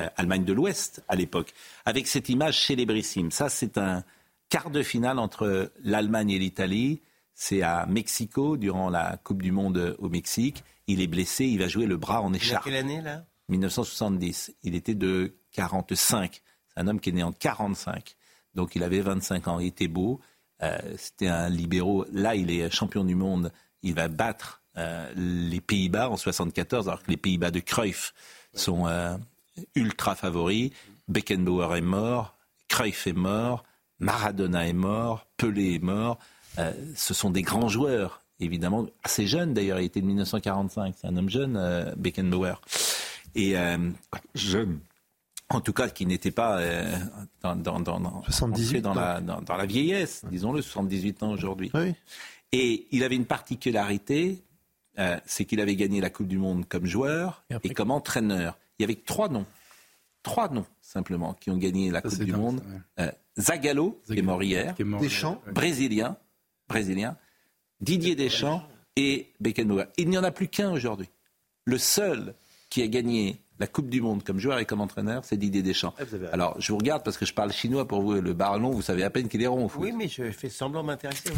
Euh, Allemagne de l'Ouest à l'époque, avec cette image célébrissime. Ça, c'est un quart de finale entre l'Allemagne et l'Italie. C'est à Mexico, durant la Coupe du Monde au Mexique. Il est blessé, il va jouer le bras en écharpe. quelle année, là? 1970. Il était de 45. C'est un homme qui est né en 45. Donc il avait 25 ans. Il était beau. Euh, C'était un libéraux. Là, il est champion du monde. Il va battre euh, les Pays-Bas en 74, alors que les Pays-Bas de Cruyff sont euh, ultra favoris. Beckenbauer est mort. Cruyff est mort. Maradona est mort. Pelé est mort. Ce sont des grands joueurs, évidemment, assez jeunes d'ailleurs. Il était de 1945. C'est un homme jeune, Beckenbauer et jeune. En tout cas, qui n'était pas euh, dans, dans, dans, dans- 78, entré dans la, dans, dans la vieillesse, disons-le, 78 ans aujourd'hui. Oui. Et il avait une particularité, euh, c'est qu'il avait gagné la Coupe du Monde comme joueur Et comme entraîneur. Il y avait que trois noms, trois noms simplement, qui ont gagné la Ça, Coupe du dingue, Monde. ça, ouais. Euh, Zagallo, qui est mort hier, Qui est mort, Deschamps. ouais. brésilien, brésilien, Didier Deschamps et Beckenbauer. Il n'y en a plus qu'un aujourd'hui. Le seul qui a gagné la Coupe du Monde comme joueur et comme entraîneur, c'est Didier Deschamps. Ah. Alors, je vous regarde parce que je parle chinois pour vous. Le baron, vous savez à peine qu'il est rond. au foot. Oui, mais je fais semblant de m'intéresser.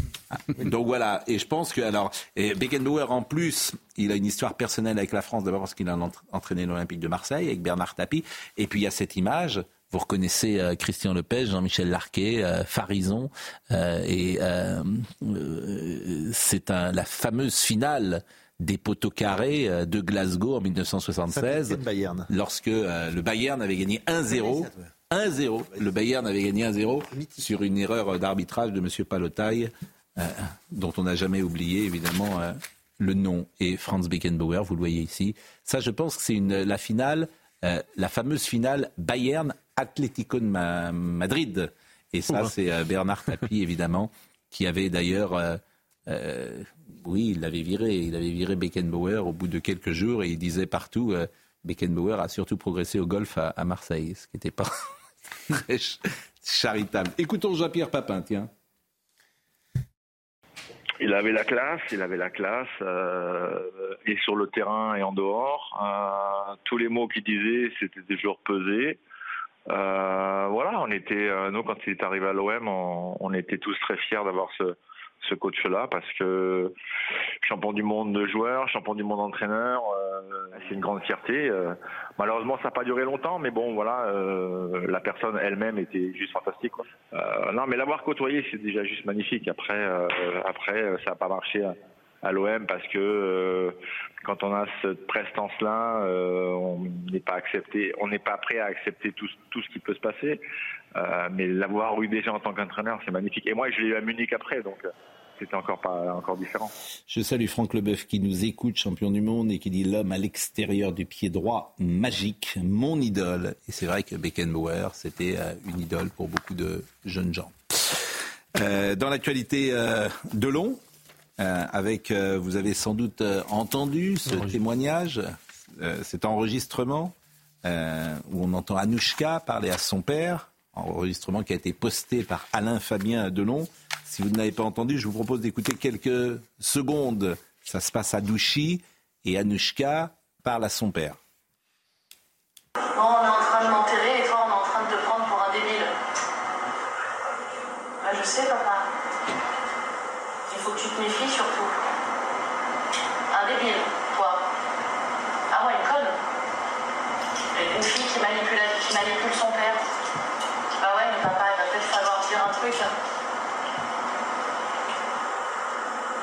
Donc voilà, et je pense que alors et Beckenbauer en plus, il a une histoire personnelle avec la France d'abord parce qu'il a entra- entraîné l'Olympique de Marseille avec Bernard Tapie, et puis il y a cette image. Vous reconnaissez euh, Christian Lepage, Jean-Michel Larquet, euh, Farison, euh, et euh, c'est la fameuse finale des poteaux carrés euh, de Glasgow en 1976 Saint-Étienne, Bayern. lorsque euh, le Bayern avait gagné 1-0. 1-0. Le Bayern avait gagné 1-0 sur une erreur d'arbitrage de M. Palotaille, euh, dont on n'a jamais oublié évidemment euh, le nom. Et Franz Beckenbauer, vous le voyez ici. Ça, je pense que c'est une- la finale, euh, la fameuse finale Bayern-Atlético de Ma- Madrid. Et ça, c'est euh, Bernard Tapie, évidemment, qui avait d'ailleurs. Oui, il l'avait viré. Il avait viré Beckenbauer au bout de quelques jours et il disait partout euh, Beckenbauer a surtout progressé au golf à, Marseille, ce qui n'était pas très ch- charitable. Écoutons Jean-Pierre Papin, tiens. Il avait la classe, il avait la classe, euh, et sur le terrain et en dehors. Euh, tous les mots qu'il disait, c'était toujours pesé. Euh, voilà, on était, nous, quand il est arrivé à l'OM, on était tous très fiers d'avoir ce, ce coach-là parce que champion du monde de joueurs, champion du monde d'entraîneur, euh, c'est une grande fierté. Euh, malheureusement, ça n'a pas duré longtemps, mais bon, voilà, euh, la personne elle-même était juste fantastique. Non, mais l'avoir côtoyé, c'est déjà juste magnifique. Après, après, ça n'a pas marché à, l'OM parce que quand on a cette prestance-là, on n'est pas accepté, on n'est pas prêt à accepter tout, ce qui peut se passer. Mais l'avoir eu déjà en tant qu'entraîneur, c'est magnifique. Et moi, je l'ai eu à Munich après, donc c'était encore pas encore différent. Je salue Franck Leboeuf qui nous écoute, champion du monde, et qui dit l'homme à l'extérieur du pied droit, magique, mon idole. Et c'est vrai que Beckenbauer, c'était euh, une idole pour beaucoup de jeunes gens. Euh, dans l'actualité euh, de long, euh, avec, euh, vous avez sans doute entendu ce témoignage, euh, cet enregistrement euh, où on entend Anouchka parler à son père, enregistrement qui a été posté par Alain Fabien Delon. Si vous ne l'avez pas entendu, je vous propose d'écouter quelques secondes. Ça se passe à Douchy et Anouchka parle à son père on est en train de m'enterrer et toi, on est en train de te prendre pour un débile. Bah, je sais, papa. Il faut que tu te méfies surtout. Un débile, toi. Ah ouais, une conne. Une fille qui manipule, qui manipule son père. Bah ouais, mais papa, il va peut-être falloir dire un truc.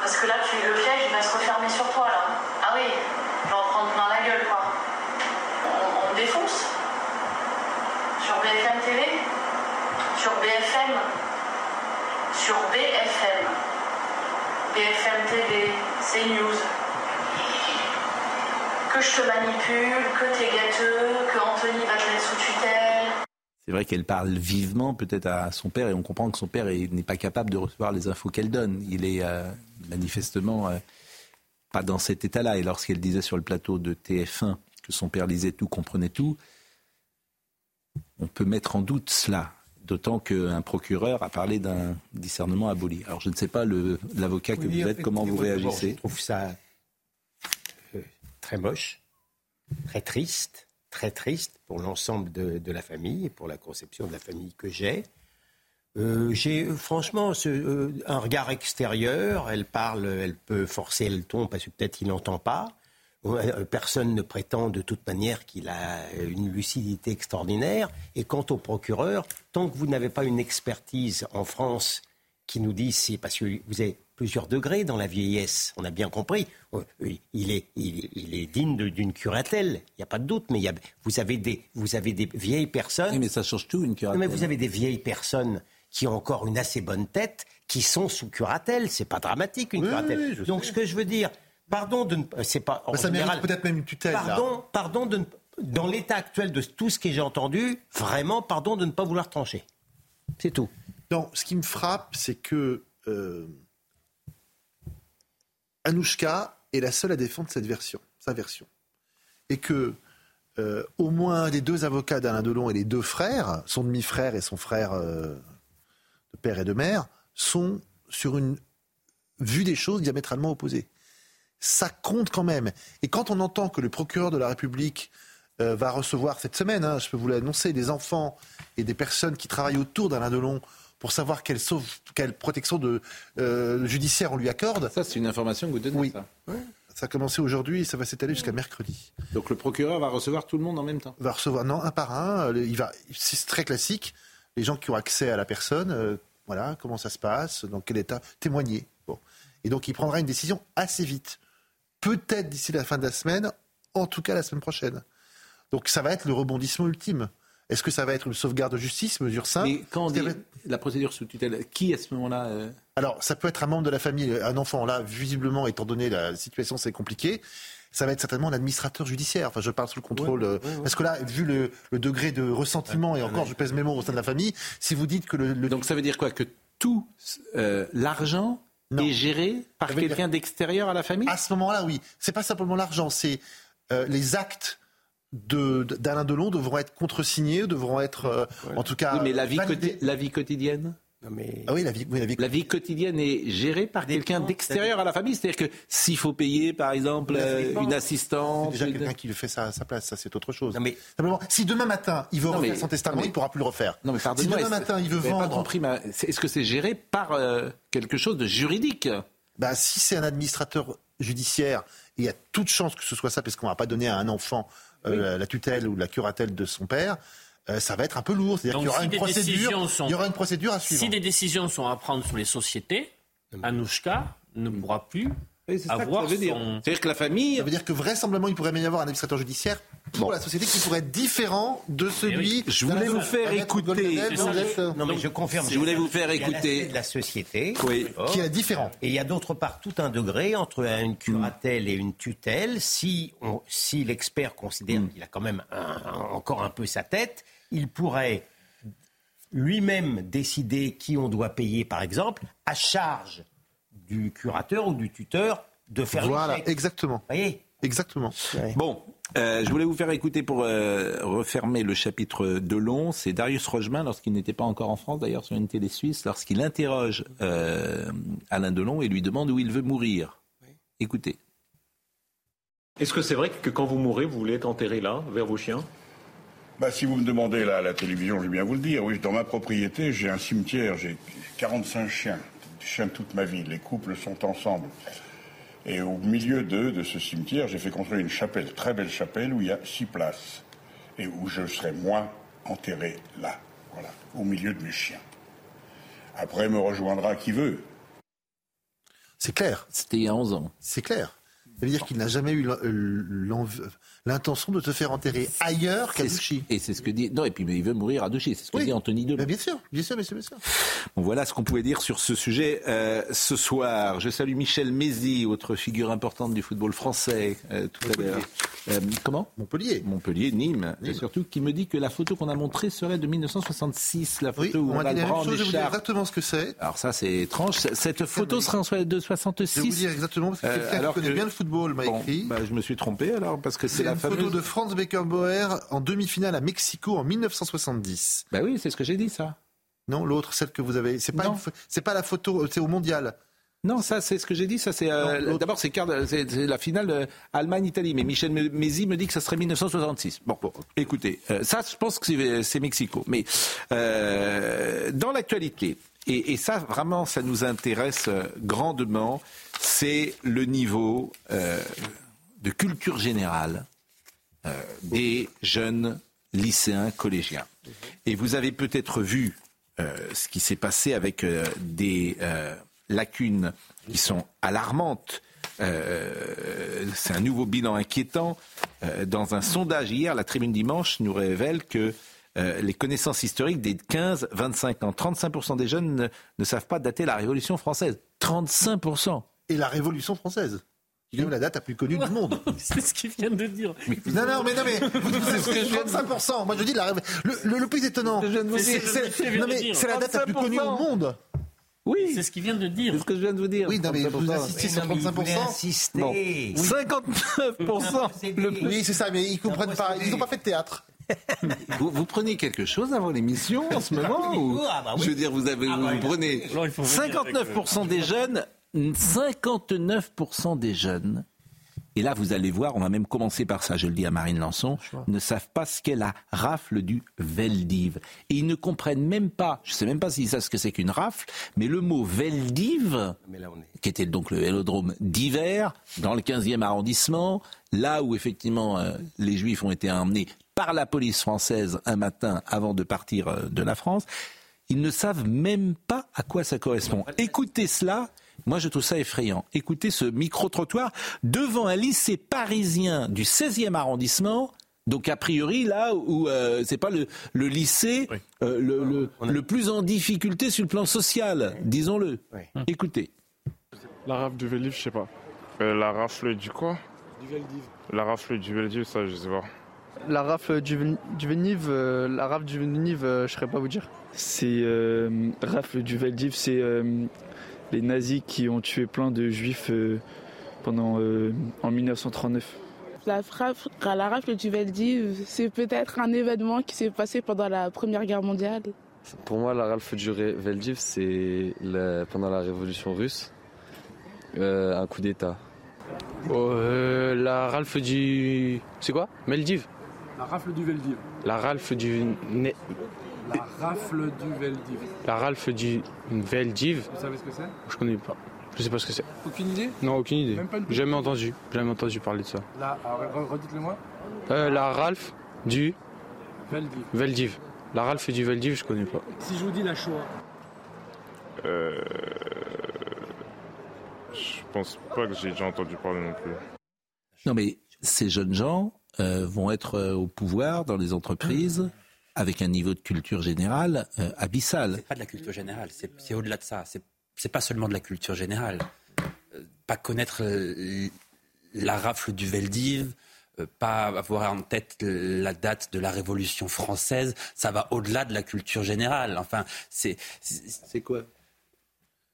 Parce que là, tu, le piège, il va se refermer sur toi, là. Ah oui, je vais en prendre plein la gueule, quoi. On, on me défonce. Sur BFM TV, sur BFM, sur BFM, BFM TV, CNews. Que je te manipule, que t'es gâteux, que Anthony va te mettre sous tutelle. C'est vrai qu'elle parle vivement peut-être à son père et on comprend que son père est- n'est pas capable de recevoir les infos qu'elle donne. Il est euh, manifestement euh, pas dans cet état-là. Et lorsqu'elle disait sur le plateau de TF1 que son père lisait tout, comprenait tout, on peut mettre en doute cela. D'autant qu'un procureur a parlé d'un discernement aboli. Alors je ne sais pas l'avocat que Oui, vous êtes, comment vous réagissez. Je trouve ça euh, très moche, très triste, très triste pour l'ensemble de, de la famille et pour la conception de la famille que j'ai. Euh, j'ai franchement ce, euh, un regard extérieur. Elle parle, elle peut forcer le ton parce que peut-être il n'entend pas. Euh, Personne ne prétend de toute manière qu'il a une lucidité extraordinaire. Et quant au procureur, tant que vous n'avez pas une expertise en France qui nous dit c'est parce que vous avez plusieurs degrés dans la vieillesse, on a bien compris. Euh, Il est, il est, il est digne d'une curatelle, il n'y a pas de doute, mais il y a- vous, avez des, vous avez des vieilles personnes. mais ça change tout, une curatelle. mais vous avez des vieilles personnes qui ont encore une assez bonne tête, qui sont sous curatelle. C'est pas dramatique, une Oui, curatelle. oui, Donc, ce que je veux dire, pardon de ne pas. C'est pas. en ça mérite peut-être même une tutelle, là. Pardon, pardon de ne- Dans l'état actuel de tout ce que j'ai entendu, vraiment, pardon de ne pas vouloir trancher. C'est tout. Non, ce qui me frappe, c'est que euh, Anouchka est la seule à défendre cette version, sa version. Et que euh, au moins les deux avocats d'Alain Delon et les deux frères, son demi-frère et son frère euh, de père et de mère, sont sur une vue des choses diamétralement opposées. Ça compte quand même. Et quand on entend que le procureur de la République euh, va recevoir cette semaine, hein, je peux vous l'annoncer, des enfants et des personnes qui travaillent autour d'Alain Delon pour savoir quelle, sauve- quelle protection de, euh, judiciaire on lui accorde. Ça, c'est une information que vous donnez. Oui. ça. Ça a commencé aujourd'hui et ça va s'étaler jusqu'à mercredi. Donc le procureur va recevoir tout le monde en même temps. va recevoir non un par un. euh, Il va, c'est très classique. Les gens qui ont accès à la personne, euh, voilà, comment ça se passe, dans quel état, témoigner. Bon. Et donc il prendra une décision assez vite, peut-être d'ici la fin de la semaine, en tout cas la semaine prochaine. Donc ça va être le rebondissement ultime. Est-ce que ça va être une sauvegarde de justice, mesure simple Mais quand on dit la procédure sous tutelle, qui à ce moment-là euh, Alors, ça peut être un membre de la famille, un enfant. Là, visiblement, étant donné la situation, c'est compliqué. Ça va être certainement l'administrateur judiciaire. Enfin, je parle sous le contrôle. euh, Parce que là, vu le, le degré de ressentiment, et encore, je pèse mes mots au sein de la famille, si vous dites que le. Donc ça veut dire quoi? Que tout euh, l'argent est géré par quelqu'un d'extérieur à la famille? À ce moment-là, oui. C'est pas simplement l'argent, c'est euh, les actes de- d'Alain Delon devront être contresignés, devront être, euh, en tout cas, Oui, mais vie, la vie quotidienne? Ah oui, la vie, oui, la vie. La vie quotidienne est gérée par quelqu'un d'extérieur à la famille. C'est-à-dire que s'il faut payer, par exemple, euh, une C'est assistante. déjà une- quelqu'un qui le fait ça à sa place, ça c'est autre chose. Simplement, si demain matin il veut Non, refaire mais- son testament, mais- il ne pourra plus le refaire. Non, mais si demain matin il veut vendre, Pas compris, mais c'est- est-ce que c'est géré par euh, quelque chose de juridique? Bah, si c'est un administrateur judiciaire, il y a toute chance que ce soit ça, parce qu'on ne va pas donner à un enfant euh, la, la tutelle ou la curatelle de son père. Euh, ça va être un peu lourd. C'est-à-dire qu'il y aura si une procédure. sont- Il y aura une procédure à suivre. Si des décisions sont à prendre sur les sociétés, Anouchka ne pourra plus avoir ça son... C'est-à-dire que la famille. Ça veut dire que vraisemblablement, il pourrait même y avoir un administrateur judiciaire pour la société qui pourrait être différent de celui. Je voulais vous faire écouter. Non, mais je confirme. Je voulais vous faire écouter. de la société. Oui. Qui est différent. Et il y a d'autre part tout un degré entre une curatelle et une tutelle. Si, on- si l'expert considère Mm. qu'il a quand même un- un- encore un peu sa tête, il pourrait lui-même décider qui on doit payer, par exemple, à charge du curateur ou du tuteur de faire Voilà, le exactement. voyez Exactement. Bon, euh, je voulais vous faire écouter pour euh, refermer le chapitre de long. C'est Darius Rochemin, lorsqu'il n'était pas encore en France, d'ailleurs sur une télé suisse, lorsqu'il interroge euh, Alain Delon et lui demande où il veut mourir. Écoutez. Est-ce que c'est vrai que quand vous mourrez, vous voulez être enterré là, vers vos chiens? Bah, si vous me demandez là, à la télévision, je vais bien vous le dire. Oui, dans ma propriété, j'ai un cimetière, j'ai 45 chiens, des chiens toute ma vie. Les couples sont ensemble. Et au milieu d'eux, de ce cimetière, j'ai fait construire une chapelle, très belle chapelle, où il y a six places. Et où je serai moi enterré là, voilà, au milieu de mes chiens. Après me rejoindra qui veut. C'est clair. C'était il y a 11 ans. C'est clair. Ça veut dire qu'il n'a jamais eu l'en- l'env- l'intention de se faire enterrer ailleurs qu'à Douchy. Et c'est ce que dit. Non, et puis mais il veut mourir à Douchy. C'est ce que Oui. dit Anthony Delon. Bien sûr, bien sûr, bien sûr, bien sûr. Bon, voilà ce qu'on pouvait dire sur ce sujet euh, ce soir. Je salue Michel Mézy, autre figure importante du football français, euh, tout à l'heure. Euh, comment Montpellier. Montpellier, Nîmes, Et surtout qui me dit que la photo qu'on a montrée serait de 1966, la Oui, photo où on a dit le bras je vais vous dire exactement ce que c'est. Alors ça, c'est étrange. Cette photo serait en de 66. Je vais vous dire exactement, parce que Euh, quelqu'un qui alors connaît que- bien le football m'a Bon, écrit. bah, je me suis trompé alors, parce que c'est C'est la une fameuse... photo de Franz Beckenbauer en demi-finale à Mexico en 1970. Bah oui, c'est ce que j'ai dit, ça. Non, l'autre, celle que vous avez. C'est pas, une c'est pas la photo, c'est au mondial. Non, ça c'est ce que j'ai dit. Ça c'est euh, d'abord c'est la finale euh, Allemagne-Italie, mais Michel Mézy me dit que ça serait 1966. Bon, écoutez, euh, ça je pense que c'est- Mexico, mais dans l'actualité. Et, et ça, vraiment, ça nous intéresse grandement. C'est le niveau de culture générale des jeunes lycéens collégiens. Et vous avez peut-être vu ce qui s'est passé avec des lacunes qui sont alarmantes. Euh, c'est un nouveau bilan inquiétant. Euh, dans un sondage hier, la Tribune Dimanche nous révèle que euh, les connaissances historiques des 15-25 ans, 35% des jeunes ne, ne savent pas dater la Révolution française. 35%. Et la Révolution française. qui est quand même la date la plus connue du monde. C'est ce qu'il vient de dire. Non, non, mais non, mais C'est ce que je viens de- 35%. Moi, je dis la le, le, le plus étonnant. C'est c'est- C'est c'est la date la plus connue au 35%. monde. Oui, C'est ce qu'il vient de dire. c'est ce que je viens de vous dire. Oui, non, mais vous 35%. insistez sur Non, mais il voulait 35%. insister. Bon. Oui. 59% le plus. Oui, c'est ça, mais ils comprennent pas. Ils n'ont pas fait de théâtre. Vous, vous prenez quelque chose avant l'émission en ce moment ou... Ah bah oui. Je veux dire, vous, avez, Ah bah vous prenez Alors, il faut venir avec, 59% des jeunes, 59% des jeunes, et là vous allez voir, on va même commencer par ça, je le dis à Marine Lançon, ne savent pas ce qu'est la rafle du Veldiv. Et ils ne comprennent même pas, je ne sais même pas s'ils savent ce que c'est qu'une rafle, mais le mot Veldiv, qui était donc le vélodrome d'hiver, dans le 15e arrondissement, là où effectivement euh, les Juifs ont été emmenés par la police française un matin avant de partir euh, de la France, ils ne savent même pas à quoi ça correspond. Écoutez cela, moi je trouve ça effrayant. Écoutez ce micro-trottoir devant un lycée parisien du 16e arrondissement. Donc a priori là où euh, c'est pas le, le lycée euh, le, le- le plus en difficulté sur le plan social, disons-le. Écoutez. La rafle du Veldiv, je sais pas. Euh, la rafle du quoi? Du Veldiv. La rafle du Veldiv, ça je sais pas. La rafle du, Vel- du euh, la rafle du euh, je saurais pas vous dire. C'est euh, rafle du Veldiv, c'est euh, les nazis qui ont tué plein de juifs euh, pendant euh, en 1939. La, frappe- la rafle du Veldiv, c'est peut-être un événement qui s'est passé pendant la Première Guerre mondiale. Pour moi, la ralphe du Veldiv, c'est la- pendant la révolution russe, euh, un coup d'État. Euh, la ralphe du. C'est quoi? Meldiv La rafle du Veldiv. La ralphe du. Ne- La rafle du Veldiv. La ralphe du Veldiv Vous savez ce que c'est? Je connais pas. Je sais pas ce que c'est. Aucune idée? Non, aucune idée. Même pas une petite Jamais entendu. Jamais entendu parler de ça. Re- redites-le moi. Euh, la ralphe du Veldiv. Veldiv. La ralphe du Veldiv, je connais pas. Si je vous dis la Shoah. Euh... Je pense pas que j'ai déjà entendu parler non plus. Non, mais ces jeunes gens euh, vont être euh, au pouvoir dans les entreprises avec un niveau de culture générale euh, abyssal. C'est pas de la culture générale, c'est c'est au-delà de ça. C'est c'est pas seulement de la culture générale. Euh, pas connaître euh, la rafle du Veldiv, euh, pas avoir en tête la date de la Révolution française, ça va au-delà de la culture générale. Enfin, c'est. C'est quoi?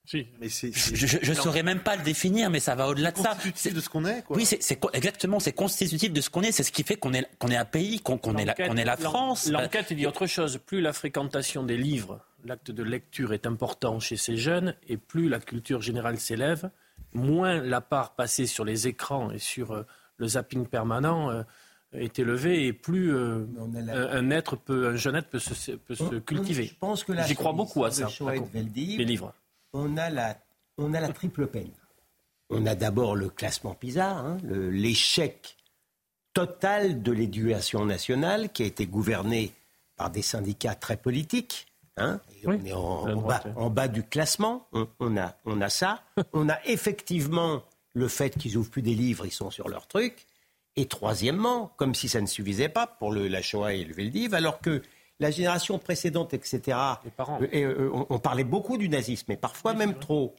Si. Mais c'est. Je ne saurais même pas le définir, mais ça va au-delà de ça. constitutif de ce qu'on est, quoi. Oui, c'est c'est exactement, c'est constitutif de ce qu'on est. C'est ce qui fait qu'on est, qu'on est un pays, qu'on qu'on est, la- qu'on est la L'en- France. L'enquête dit autre chose. Plus la fréquentation des livres, l'acte de lecture est important chez ces jeunes, et plus la culture générale s'élève, moins la part passée sur les écrans et sur euh, le zapping permanent euh, est élevée, et plus euh, un, un être peut, un jeune être peut se, peut se cultiver. Je pense que là, J'y crois beaucoup à ça. Les livres. On a la, on a la triple peine. On a d'abord le classement PISA, hein, l'échec total de l'éducation nationale qui a été gouverné par des syndicats très politiques. hein, et on est en, bas, oui. en bas du classement. On, on a, on a ça. on a effectivement le fait qu'ils ouvrent plus des livres, ils sont sur leur truc. Et troisièmement, comme si ça ne suffisait pas pour le, la Shoah et le Veldiv, alors que la génération précédente, etc., euh, et, euh, on, on parlait beaucoup du nazisme, et parfois même trop.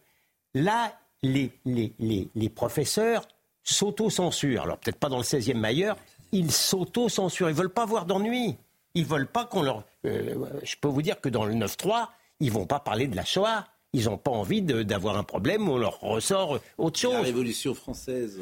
Là, les, les, les, les professeurs s'auto-censurent. Alors peut-être pas dans le 16e mailleur, ils s'auto-censurent. Ils veulent pas voir d'ennui. Ils veulent pas qu'on leur... euh, je peux vous dire que dans le 9-3, ils vont pas parler de la Shoah. Ils n'ont pas envie d'avoir un problème où on leur ressort autre chose. La Révolution française.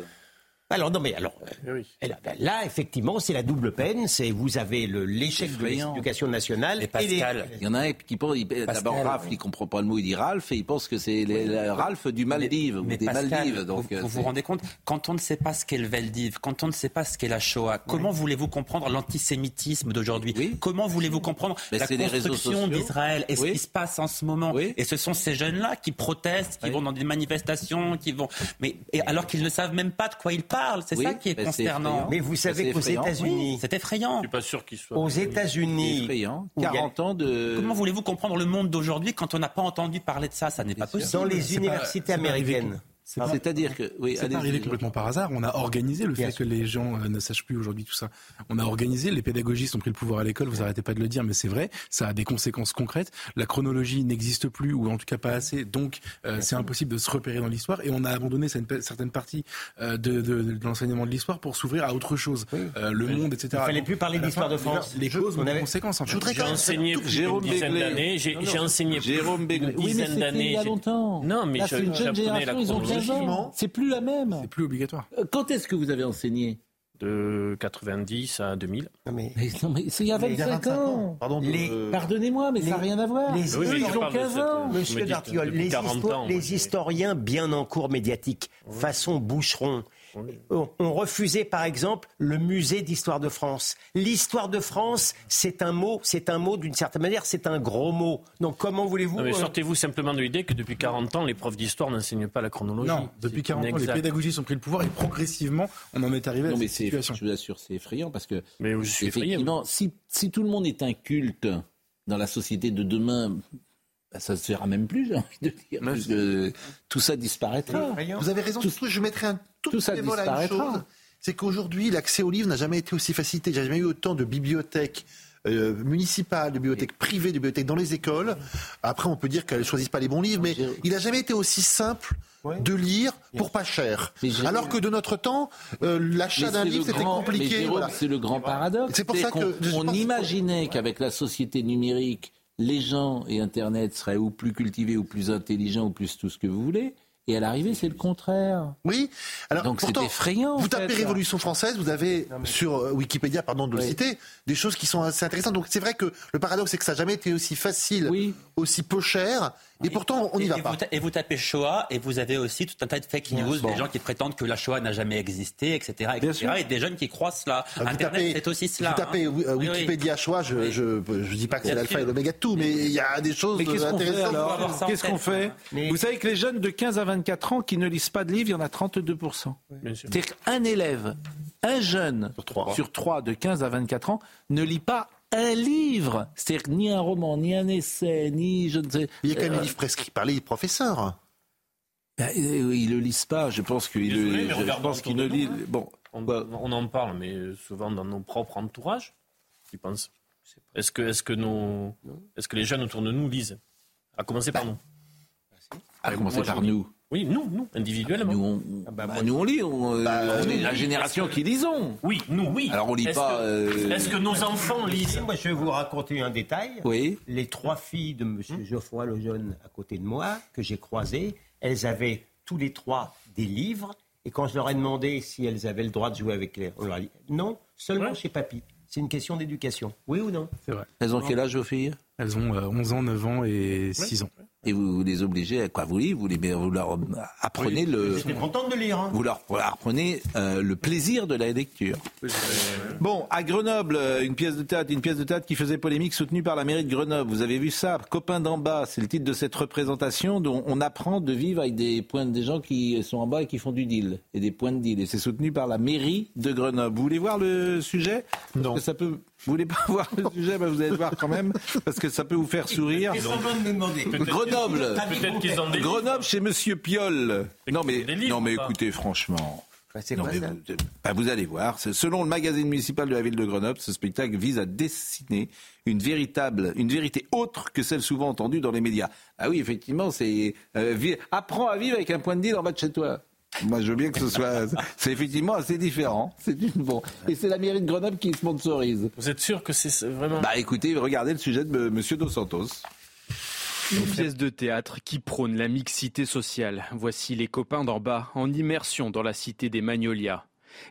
Alors non mais alors euh, et là, ben, là, effectivement c'est la double peine c'est vous avez le- l'échec de l'éducation nationale Et les- Pascal, il y en a un qui pense, d'abord Ralph, il comprend pas le mot, il dit Ralph et il pense que c'est le Ralph du Maldives ou Mais des Pascal, Maldives. Donc, vous, euh, vous vous rendez compte, quand on ne sait pas ce qu'est le Veldiv, quand on ne sait pas ce qu'est la Shoah, comment voulez-vous comprendre l'antisémitisme d'aujourd'hui? Comment voulez-vous comprendre Mais la construction d'Israël et ce Oui. qui se passe en ce moment? Et ce sont ces jeunes-là qui protestent, qui vont dans des manifestations, qui vont, mais et alors qu'ils ne savent même pas de quoi ils parlent. C'est Oui, ça qui est ben, consternant. Mais vous savez C'est qu'aux. États-Unis- Oui, c'est effrayant. Je suis pas sûr qu'ils soient. aux États-Unis effrayant. où il y a- 40 ans de. Comment voulez-vous comprendre le monde d'aujourd'hui quand on n'a pas entendu parler de ça? Ça n'est pas possible. dans les universités américaines C'est-à-dire que, oui, c'est pas arrivé complètement par hasard. On a organisé le fait que les gens euh, ne sachent plus aujourd'hui tout ça. On a organisé, les pédagogistes ont pris le pouvoir à l'école, vous arrêtez pas de le dire, mais c'est vrai, ça a des conséquences concrètes. La chronologie n'existe plus, ou en tout cas pas assez, donc euh, c'est impossible de se repérer dans l'histoire, et on a abandonné certaines parties euh, de, de- de l'enseignement de l'histoire pour s'ouvrir à autre chose, Euh, le monde, etc. Il fallait plus parler d'histoire de France. Les causes des conséquences. En fait. J'ai enseigné dizaine Begley. d'années. J'ai enseigné Jérôme. Oui, mais il y a longtemps. Non, mais je- c'est une jeune j'apprenais la génération, ils ont 15 chronologie. ans. C'est plus la même. C'est plus obligatoire. Euh, Quand est-ce que vous avez enseigné? De 90 à 2000. Non, mais- Mais non, mais c'est il y a Mais il y a 25 25 ans. ans. Pardon de- Les- euh, Pardonnez-moi, mais ça n'a rien à voir. les- Oui, ils ont parle de 15 cette- ans. Monsieur Dartiol, les, 40 histo- ans, les moi, historiens bien en cours médiatique, façon Boucheron, ont, ont refusé par exemple le musée d'histoire de France. L'histoire de France, c'est un mot, c'est un mot d'une certaine manière, c'est un gros mot. Donc comment voulez-vous euh, sortez-vous simplement de l'idée que depuis 40 ans, les profs d'histoire n'enseignent pas la chronologie. Non, depuis C'est 40 ans, les inexact. pédagogistes ont pris le pouvoir et progressivement, on en est arrivé Non, à mais cette c'est, situation. je vous assure, c'est effrayant parce que Mais je suis effrayé. effectivement, si, si tout le monde est un culte dans la société de demain, bah, ça se verra même plus, j'ai envie de dire. parce que tout ça disparaîtra. Vous avez raison, surtout, je mettrais un tout, tout ça petit bémol à une disparaîtra. chose. C'est qu'aujourd'hui, l'accès aux livres n'a jamais été aussi facilité. Il n'y a jamais eu autant de bibliothèques euh, municipales, de bibliothèques privées, de bibliothèques dans les écoles. Après, on peut dire qu'elles ne choisissent pas les bons livres, mais il n'a jamais été aussi simple de lire pour pas cher. Alors que de notre temps, euh, l'achat d'un livre, c'était compliqué. Voilà. C'est le grand paradoxe. C'est pour ça qu'on imaginait qu'avec la société numérique, les gens et Internet seraient ou plus cultivés, ou plus intelligents, ou plus tout ce que vous voulez. Et à l'arrivée, c'est le contraire. Oui. Alors, Donc c'est effrayant. Vous fait. tapez Révolution française, vous avez sur euh, Wikipédia, pardon de le citer, des choses qui sont assez intéressantes. Donc c'est vrai que le paradoxe, c'est que ça n'a jamais été aussi facile, aussi peu cher, et pourtant on n'y Et- va et pas. Vous, et vous tapez Shoah et vous avez aussi tout un tas de fake news, Bon. des gens qui prétendent que la Shoah n'a jamais existé, etc. etc. et des jeunes qui croient cela. Vous Internet, tapez- c'est aussi cela. Vous tapez hein. wi- euh, Oui, oui. Wikipédia Shoah, je, je, je dis pas que c'est l'alpha et l'oméga de tout, mais il y a des choses Mais qu'est-ce qu'on fait intéressantes. Qu'est-ce qu'on fait Vous savez que les jeunes de 15 à 24 ans qui ne lisent pas de livres, il y en a 32%. C'est-à-dire qu'un élève, un jeune sur trois. de 15 à 24 ans ne lit pas un livre. C'est-à-dire ni un roman, ni un essai, ni je ne sais. Il y a quand même Euh, des livres prescrits par les professeurs. ben, euh, ils le lisent pas. Je pense qu'ils le, mais je- pense qu'ils ne lisent. hein. Bon, On, on en parle, mais souvent dans nos propres entourages. Ils pensent. Est-ce que, est-ce que nos, est-ce que les jeunes autour de nous lisent? À commencer par nous. à commencer par nous. Oui, nous, nous, individuellement. Nous, on, bah, nous, on lit. On, euh, Bah, on est la génération que- qui lisons. Oui, nous, oui. Alors on lit Est-ce pas. que- euh, Est-ce que nos enfants lisent Moi, je vais vous raconter un détail. Oui. Les trois filles de M. Geoffroy Lejeune à côté de moi, que j'ai croisées, elles avaient tous les trois des livres. Et quand je leur ai demandé si elles avaient le droit de jouer avec les... On leur a dit non, seulement chez papy. C'est une question d'éducation. Oui ou non? C'est vrai. Elles ont quel âge vos filles? Elles ont euh, 11 ans, 9 ans et 6 ans. Et vous, vous les obligez à quoi Vous lisez, vous, les, vous leur apprenez le. De lire. hein. Vous leur apprenez euh, le plaisir de la lecture. Bon, à Grenoble, euh, une pièce de théâtre, une pièce de théâtre qui faisait polémique soutenue par la mairie de Grenoble. Vous avez vu ça, Copain d'en bas, c'est le titre de cette représentation dont on apprend de vivre avec des points, des gens qui sont en bas et qui font du deal et des points de deal. Et c'est soutenu par la mairie de Grenoble. Vous voulez voir le sujet? Non. ça peut. Vous voulez pas voir le sujet Ben, Vous allez le voir quand même parce que ça peut vous faire sourire. Ils sont en train de me demander. Grenoble. Grenoble chez Monsieur Piol. Non mais, non mais écoutez franchement. Non, mais vous, bah, vous allez voir. Selon le magazine municipal de la ville de Grenoble, ce spectacle vise à dessiner une véritable, une vérité autre que celle souvent entendue dans les médias. Ah oui, effectivement, c'est euh, apprends à vivre avec un point de deal en bas de chez toi. Moi, je veux bien que ce soit. C'est effectivement assez différent. C'est une bon. Et c'est la mairie de Grenoble qui sponsorise. Vous êtes sûr que c'est vraiment. Bah écoutez, regardez le sujet de M. Monsieur Dos Santos. Une pièce de théâtre qui prône la mixité sociale. Voici les copains d'en bas en immersion dans la cité des Magnolias.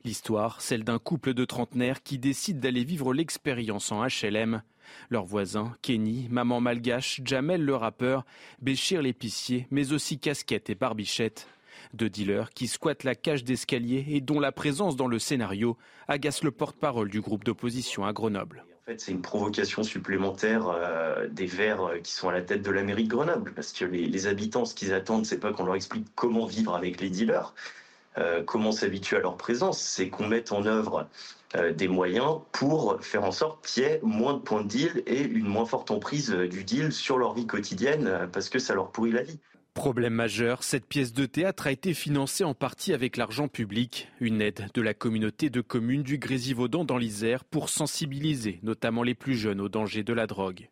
L'histoire, celle d'un couple de trentenaires qui décide d'aller vivre l'expérience en HLM. Leurs voisins, Kenny, maman malgache, Jamel le rappeur, Béchir l'épicier, mais aussi Casquette et Barbichette. Deux dealers qui squattent la cage d'escalier et dont la présence dans le scénario agace le porte-parole du groupe d'opposition à Grenoble. En fait, c'est une provocation supplémentaire euh, des Verts euh, qui sont à la tête de la mairie de Grenoble. Parce que les, habitants, ce qu'ils attendent, c'est pas qu'on leur explique comment vivre avec les dealers, euh, comment s'habituer à leur présence, c'est qu'on mette en œuvre des moyens pour faire en sorte qu'il y ait moins de points de deal et une moins forte emprise du deal sur leur vie quotidienne, parce que ça leur pourrit la vie. Problème majeur, cette pièce de théâtre a été financée en partie avec l'argent public, une aide de la communauté de communes du Grésivaudan dans l'Isère pour sensibiliser notamment les plus jeunes au danger de la drogue.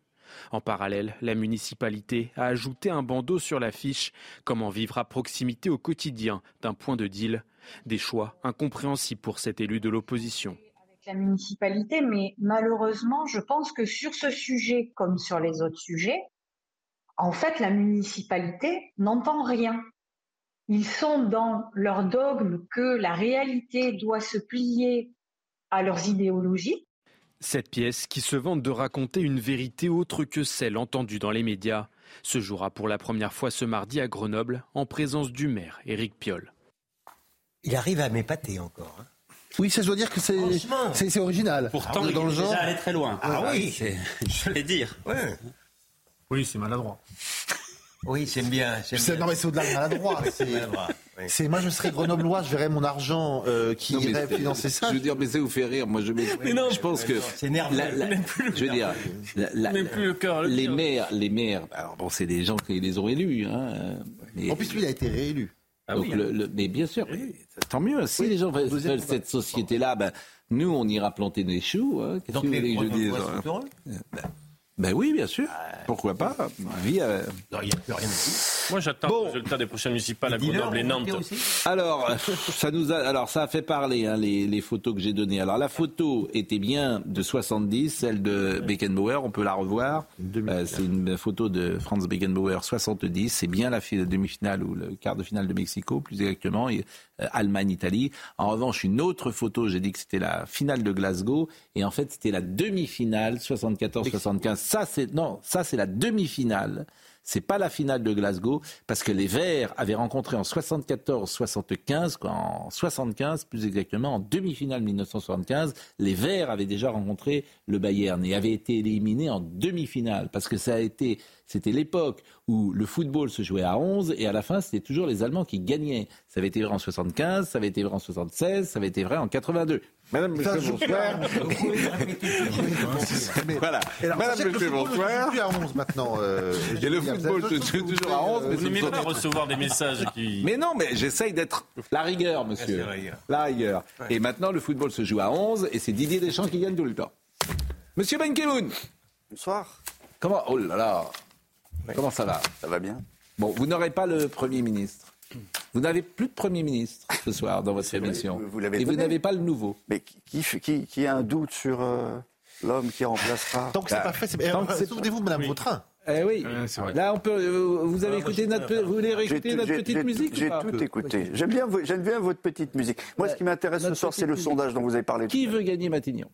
En parallèle, la municipalité a ajouté un bandeau sur l'affiche Comment vivre à proximité au quotidien d'un point de deal. Des choix incompréhensibles pour cet élu de l'opposition. la municipalité, mais malheureusement, je pense que sur ce sujet, comme sur les autres sujets, en fait, la municipalité n'entend rien. Ils sont dans leur dogme que la réalité doit se plier à leurs idéologies. Cette pièce, qui se vante de raconter une vérité autre que celle entendue dans les médias, se jouera pour la première fois ce mardi à Grenoble en présence du maire Éric Piolle. Il arrive à m'épater encore. hein. Oui, ça je dois dire que c'est c'est c'est original. Pourtant, Ah, il dans le est genre. déjà allé très loin. Ah oui. C'est- Je vais dire. Oui, c'est maladroit. Oui, j'aime bien. j'aime C'est- bien. Non mais c'est au-delà de maladroit. C'est- oui. Moi je serais grenoblois, je verrais mon argent euh, qui Non, irait c'est- financer ça. Je veux dire, mais ça vous fait rire. Moi, je, Mais non, je pense que. C'est nerveux. la- la- je veux dire, la- la- Même plus le cœur le les maires, les maires. Alors bon, c'est des gens qui les ont élus. Hein, mais- En plus lui il a été réélu. Ah donc oui, le- le- mais bien sûr, oui, tant mieux. Si les gens veulent veulent cette société-là, ben, nous, on ira planter des choux. Hein. Qu'est-ce Donc que vous les voulez que je dise Ben, oui, bien sûr. Pourquoi pas? Vie, euh, Il n'y a plus rien à dire. Moi, j'attends le résultat des prochaines municipales à Grenoble et Nantes. Alors, ça nous a, alors ça a fait parler hein, les, les photos que j'ai données. Alors la photo était bien de 70, celle de Beckenbauer, on peut la revoir. Euh, c'est une photo de Franz Beckenbauer 70. C'est bien la fi- demi-finale ou le quart de finale de Mexico, plus exactement, et, euh, Allemagne-Italie. En revanche, une autre photo, j'ai dit que c'était la finale de Glasgow, et en fait c'était la demi-finale 74-75. Ça c'est non, ça c'est la demi-finale. C'est pas la finale de Glasgow parce que les Verts avaient rencontré en 74-75, quoi, en 75 plus exactement, en demi-finale 1975, les Verts avaient déjà rencontré le Bayern et avaient été éliminés en demi-finale parce que c'était l'époque où le football se jouait à 11 et à la fin c'était toujours les Allemands qui gagnaient. Ça avait été vrai en 75, ça avait été vrai en 76, ça avait été vrai en 82. Madame, monsieur, bonsoir. voilà. Alors, Madame, monsieur, bonsoir. joue plus à 11 maintenant. euh, Et le football joue d'autres toujours à 11, mais Vous c'est pas autre- recevoir des messages qui. Mais non, mais j'essaye d'être la rigueur, monsieur. la rigueur. La rigueur. Et maintenant, le football se joue à 11 et c'est Didier Deschamps qui gagne tout le temps. Monsieur Ben Kemoun. Bonsoir. Comment Oh là là. Comment ça va? Ça va bien. Bon, vous n'aurez pas le Premier ministre. Vous n'avez plus de Premier ministre ce soir dans votre émission. vous l'avez et vous n'avez pas le nouveau. Mais qui, qui, qui, qui a un doute sur euh, l'homme qui remplacera Tant que c'est Bah, pas fait, c'est. Souvenez-vous, Madame Vautrin. Eh oui. Là, on peut. euh, Vous avez Ah, écouté notre. Vous voulez réécouter notre petite musique J'ai tout écouté. J'aime bien, j'aime bien votre petite musique. Moi, ce qui m'intéresse ce soir, c'est le sondage dont vous avez parlé. Qui veut gagner Matignon?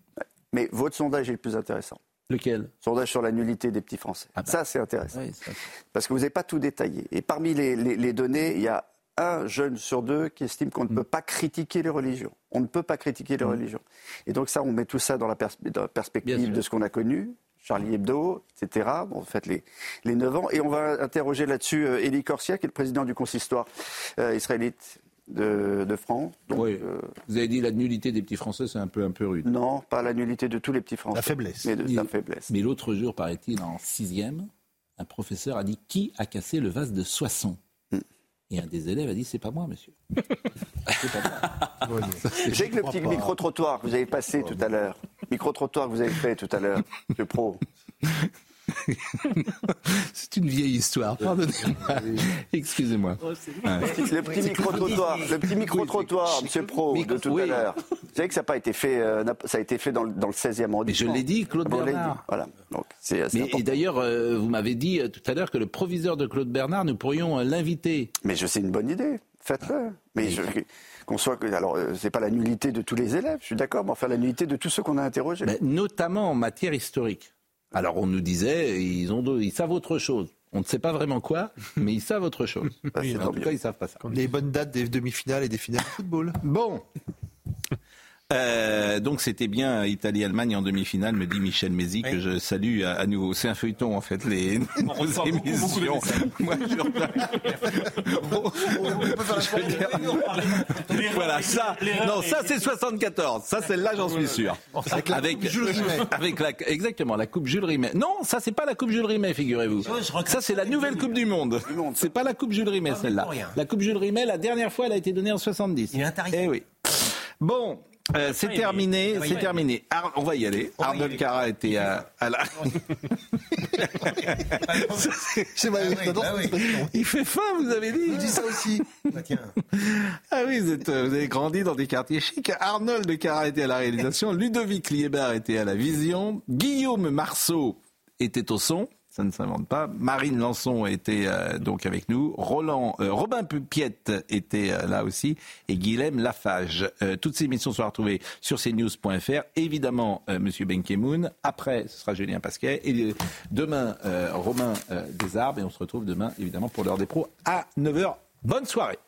Mais votre sondage est le plus intéressant. Lequel? Sondage sur la nullité des petits Français. Ah bah. Ça, c'est intéressant. Oui, ça- Parce que vous n'avez pas tout détaillé. Et parmi les, les- les données, il y a un jeune sur deux qui estime qu'on ne Mm. peut pas critiquer les religions. On ne peut pas critiquer les religions. Et donc ça, on met tout ça dans la, pers- dans la Bien perspective de ce qu'on a connu. Charlie Hebdo, etc. Bon, en fait, les, les 9 ans. Et on va interroger là-dessus euh, Élie Corsia, qui est le président du consistoire euh, israélite de, de France. Donc, Oui. euh, Vous avez dit la nullité des petits Français, c'est un peu, un peu rude. non, pas la nullité de tous les petits Français. La faiblesse. Mais de Il- la faiblesse. Mais l'autre jour, paraît-il, en sixième, un professeur a dit Qui a cassé le vase de Soissons? Et un des élèves a dit C'est pas moi, monsieur. c'est pas moi. Je sais que le petit micro-trottoir que vous avez passé tout à l'heure, micro-trottoir que vous avez fait tout à l'heure, le pro, C'est une vieille histoire, pardonnez-moi. Excusez-moi. le petit micro-trottoir, le petit micro-trottoir, monsieur Pro, de tout à l'heure. Vous savez que ça n'a pas été fait, euh, ça a été fait dans, le- dans le 16e Mais je arrondissement. l'ai dit, Claude Bernard. dit. Voilà. Donc, Mais, et d'ailleurs, euh, vous m'avez dit euh, tout à l'heure que le proviseur de Claude Bernard, nous pourrions euh, l'inviter. Mais je sais une bonne idée. Faites-le. Mais je- qu'on soit, que- alors, euh, c'est pas la nullité de tous les élèves, je suis d'accord, mais enfin la nullité de tous ceux qu'on a interrogés. Notamment en matière historique. Alors on nous disait, ils, ont, ils savent autre chose. On ne sait pas vraiment quoi, mais ils savent autre chose. Bah, en tout cas, ils savent pas ça. Les bonnes dates des demi-finales et des finales de football. Bon. Euh, donc c'était bien Italie-Allemagne en demi-finale, me dit Michel Mézi, que je salue à, à nouveau. C'est un feuilleton en fait, les nos émissions. Moi, je... Voilà, ça, non, ça c'est 74. Ça, celle-là, j'en suis sûr. Avec la coupe Jules Rimet. avec la, exactement, la coupe Jules Rimet. Non, ça c'est pas la coupe Jules Rimet, figurez-vous. Ça c'est la nouvelle coupe du monde. C'est pas la coupe Jules Rimet, celle-là. pour rien. La coupe Jules Rimet, la dernière fois, elle a été donnée en 70. Il est. Eh oui. Bon. Euh, c'est terminé, c'est terminé. Ar- on va y aller. Arnold. Cara était à, à la. Il fait faim, vous avez dit. Je dis ça aussi. Bah. Ah oui, vous, êtes, euh, vous avez grandi dans des quartiers chics. Arnold Cara était à la réalisation, Ludovic Liébard était à la vision, Guillaume Marceau était au son. Ça ne s'invente pas. Marine Lançon était euh, donc avec nous. Roland, euh, Robin Pupiette était euh, là aussi. Et Guilhem Lafage. Toutes ces émissions sont retrouvées sur cnews.fr. Évidemment, Monsieur Benkemoun. Après, ce sera Julien Pasquet. Et demain, Romain Desarbes. Et on se retrouve demain, évidemment, pour l'heure des pros à 9h. Bonne soirée.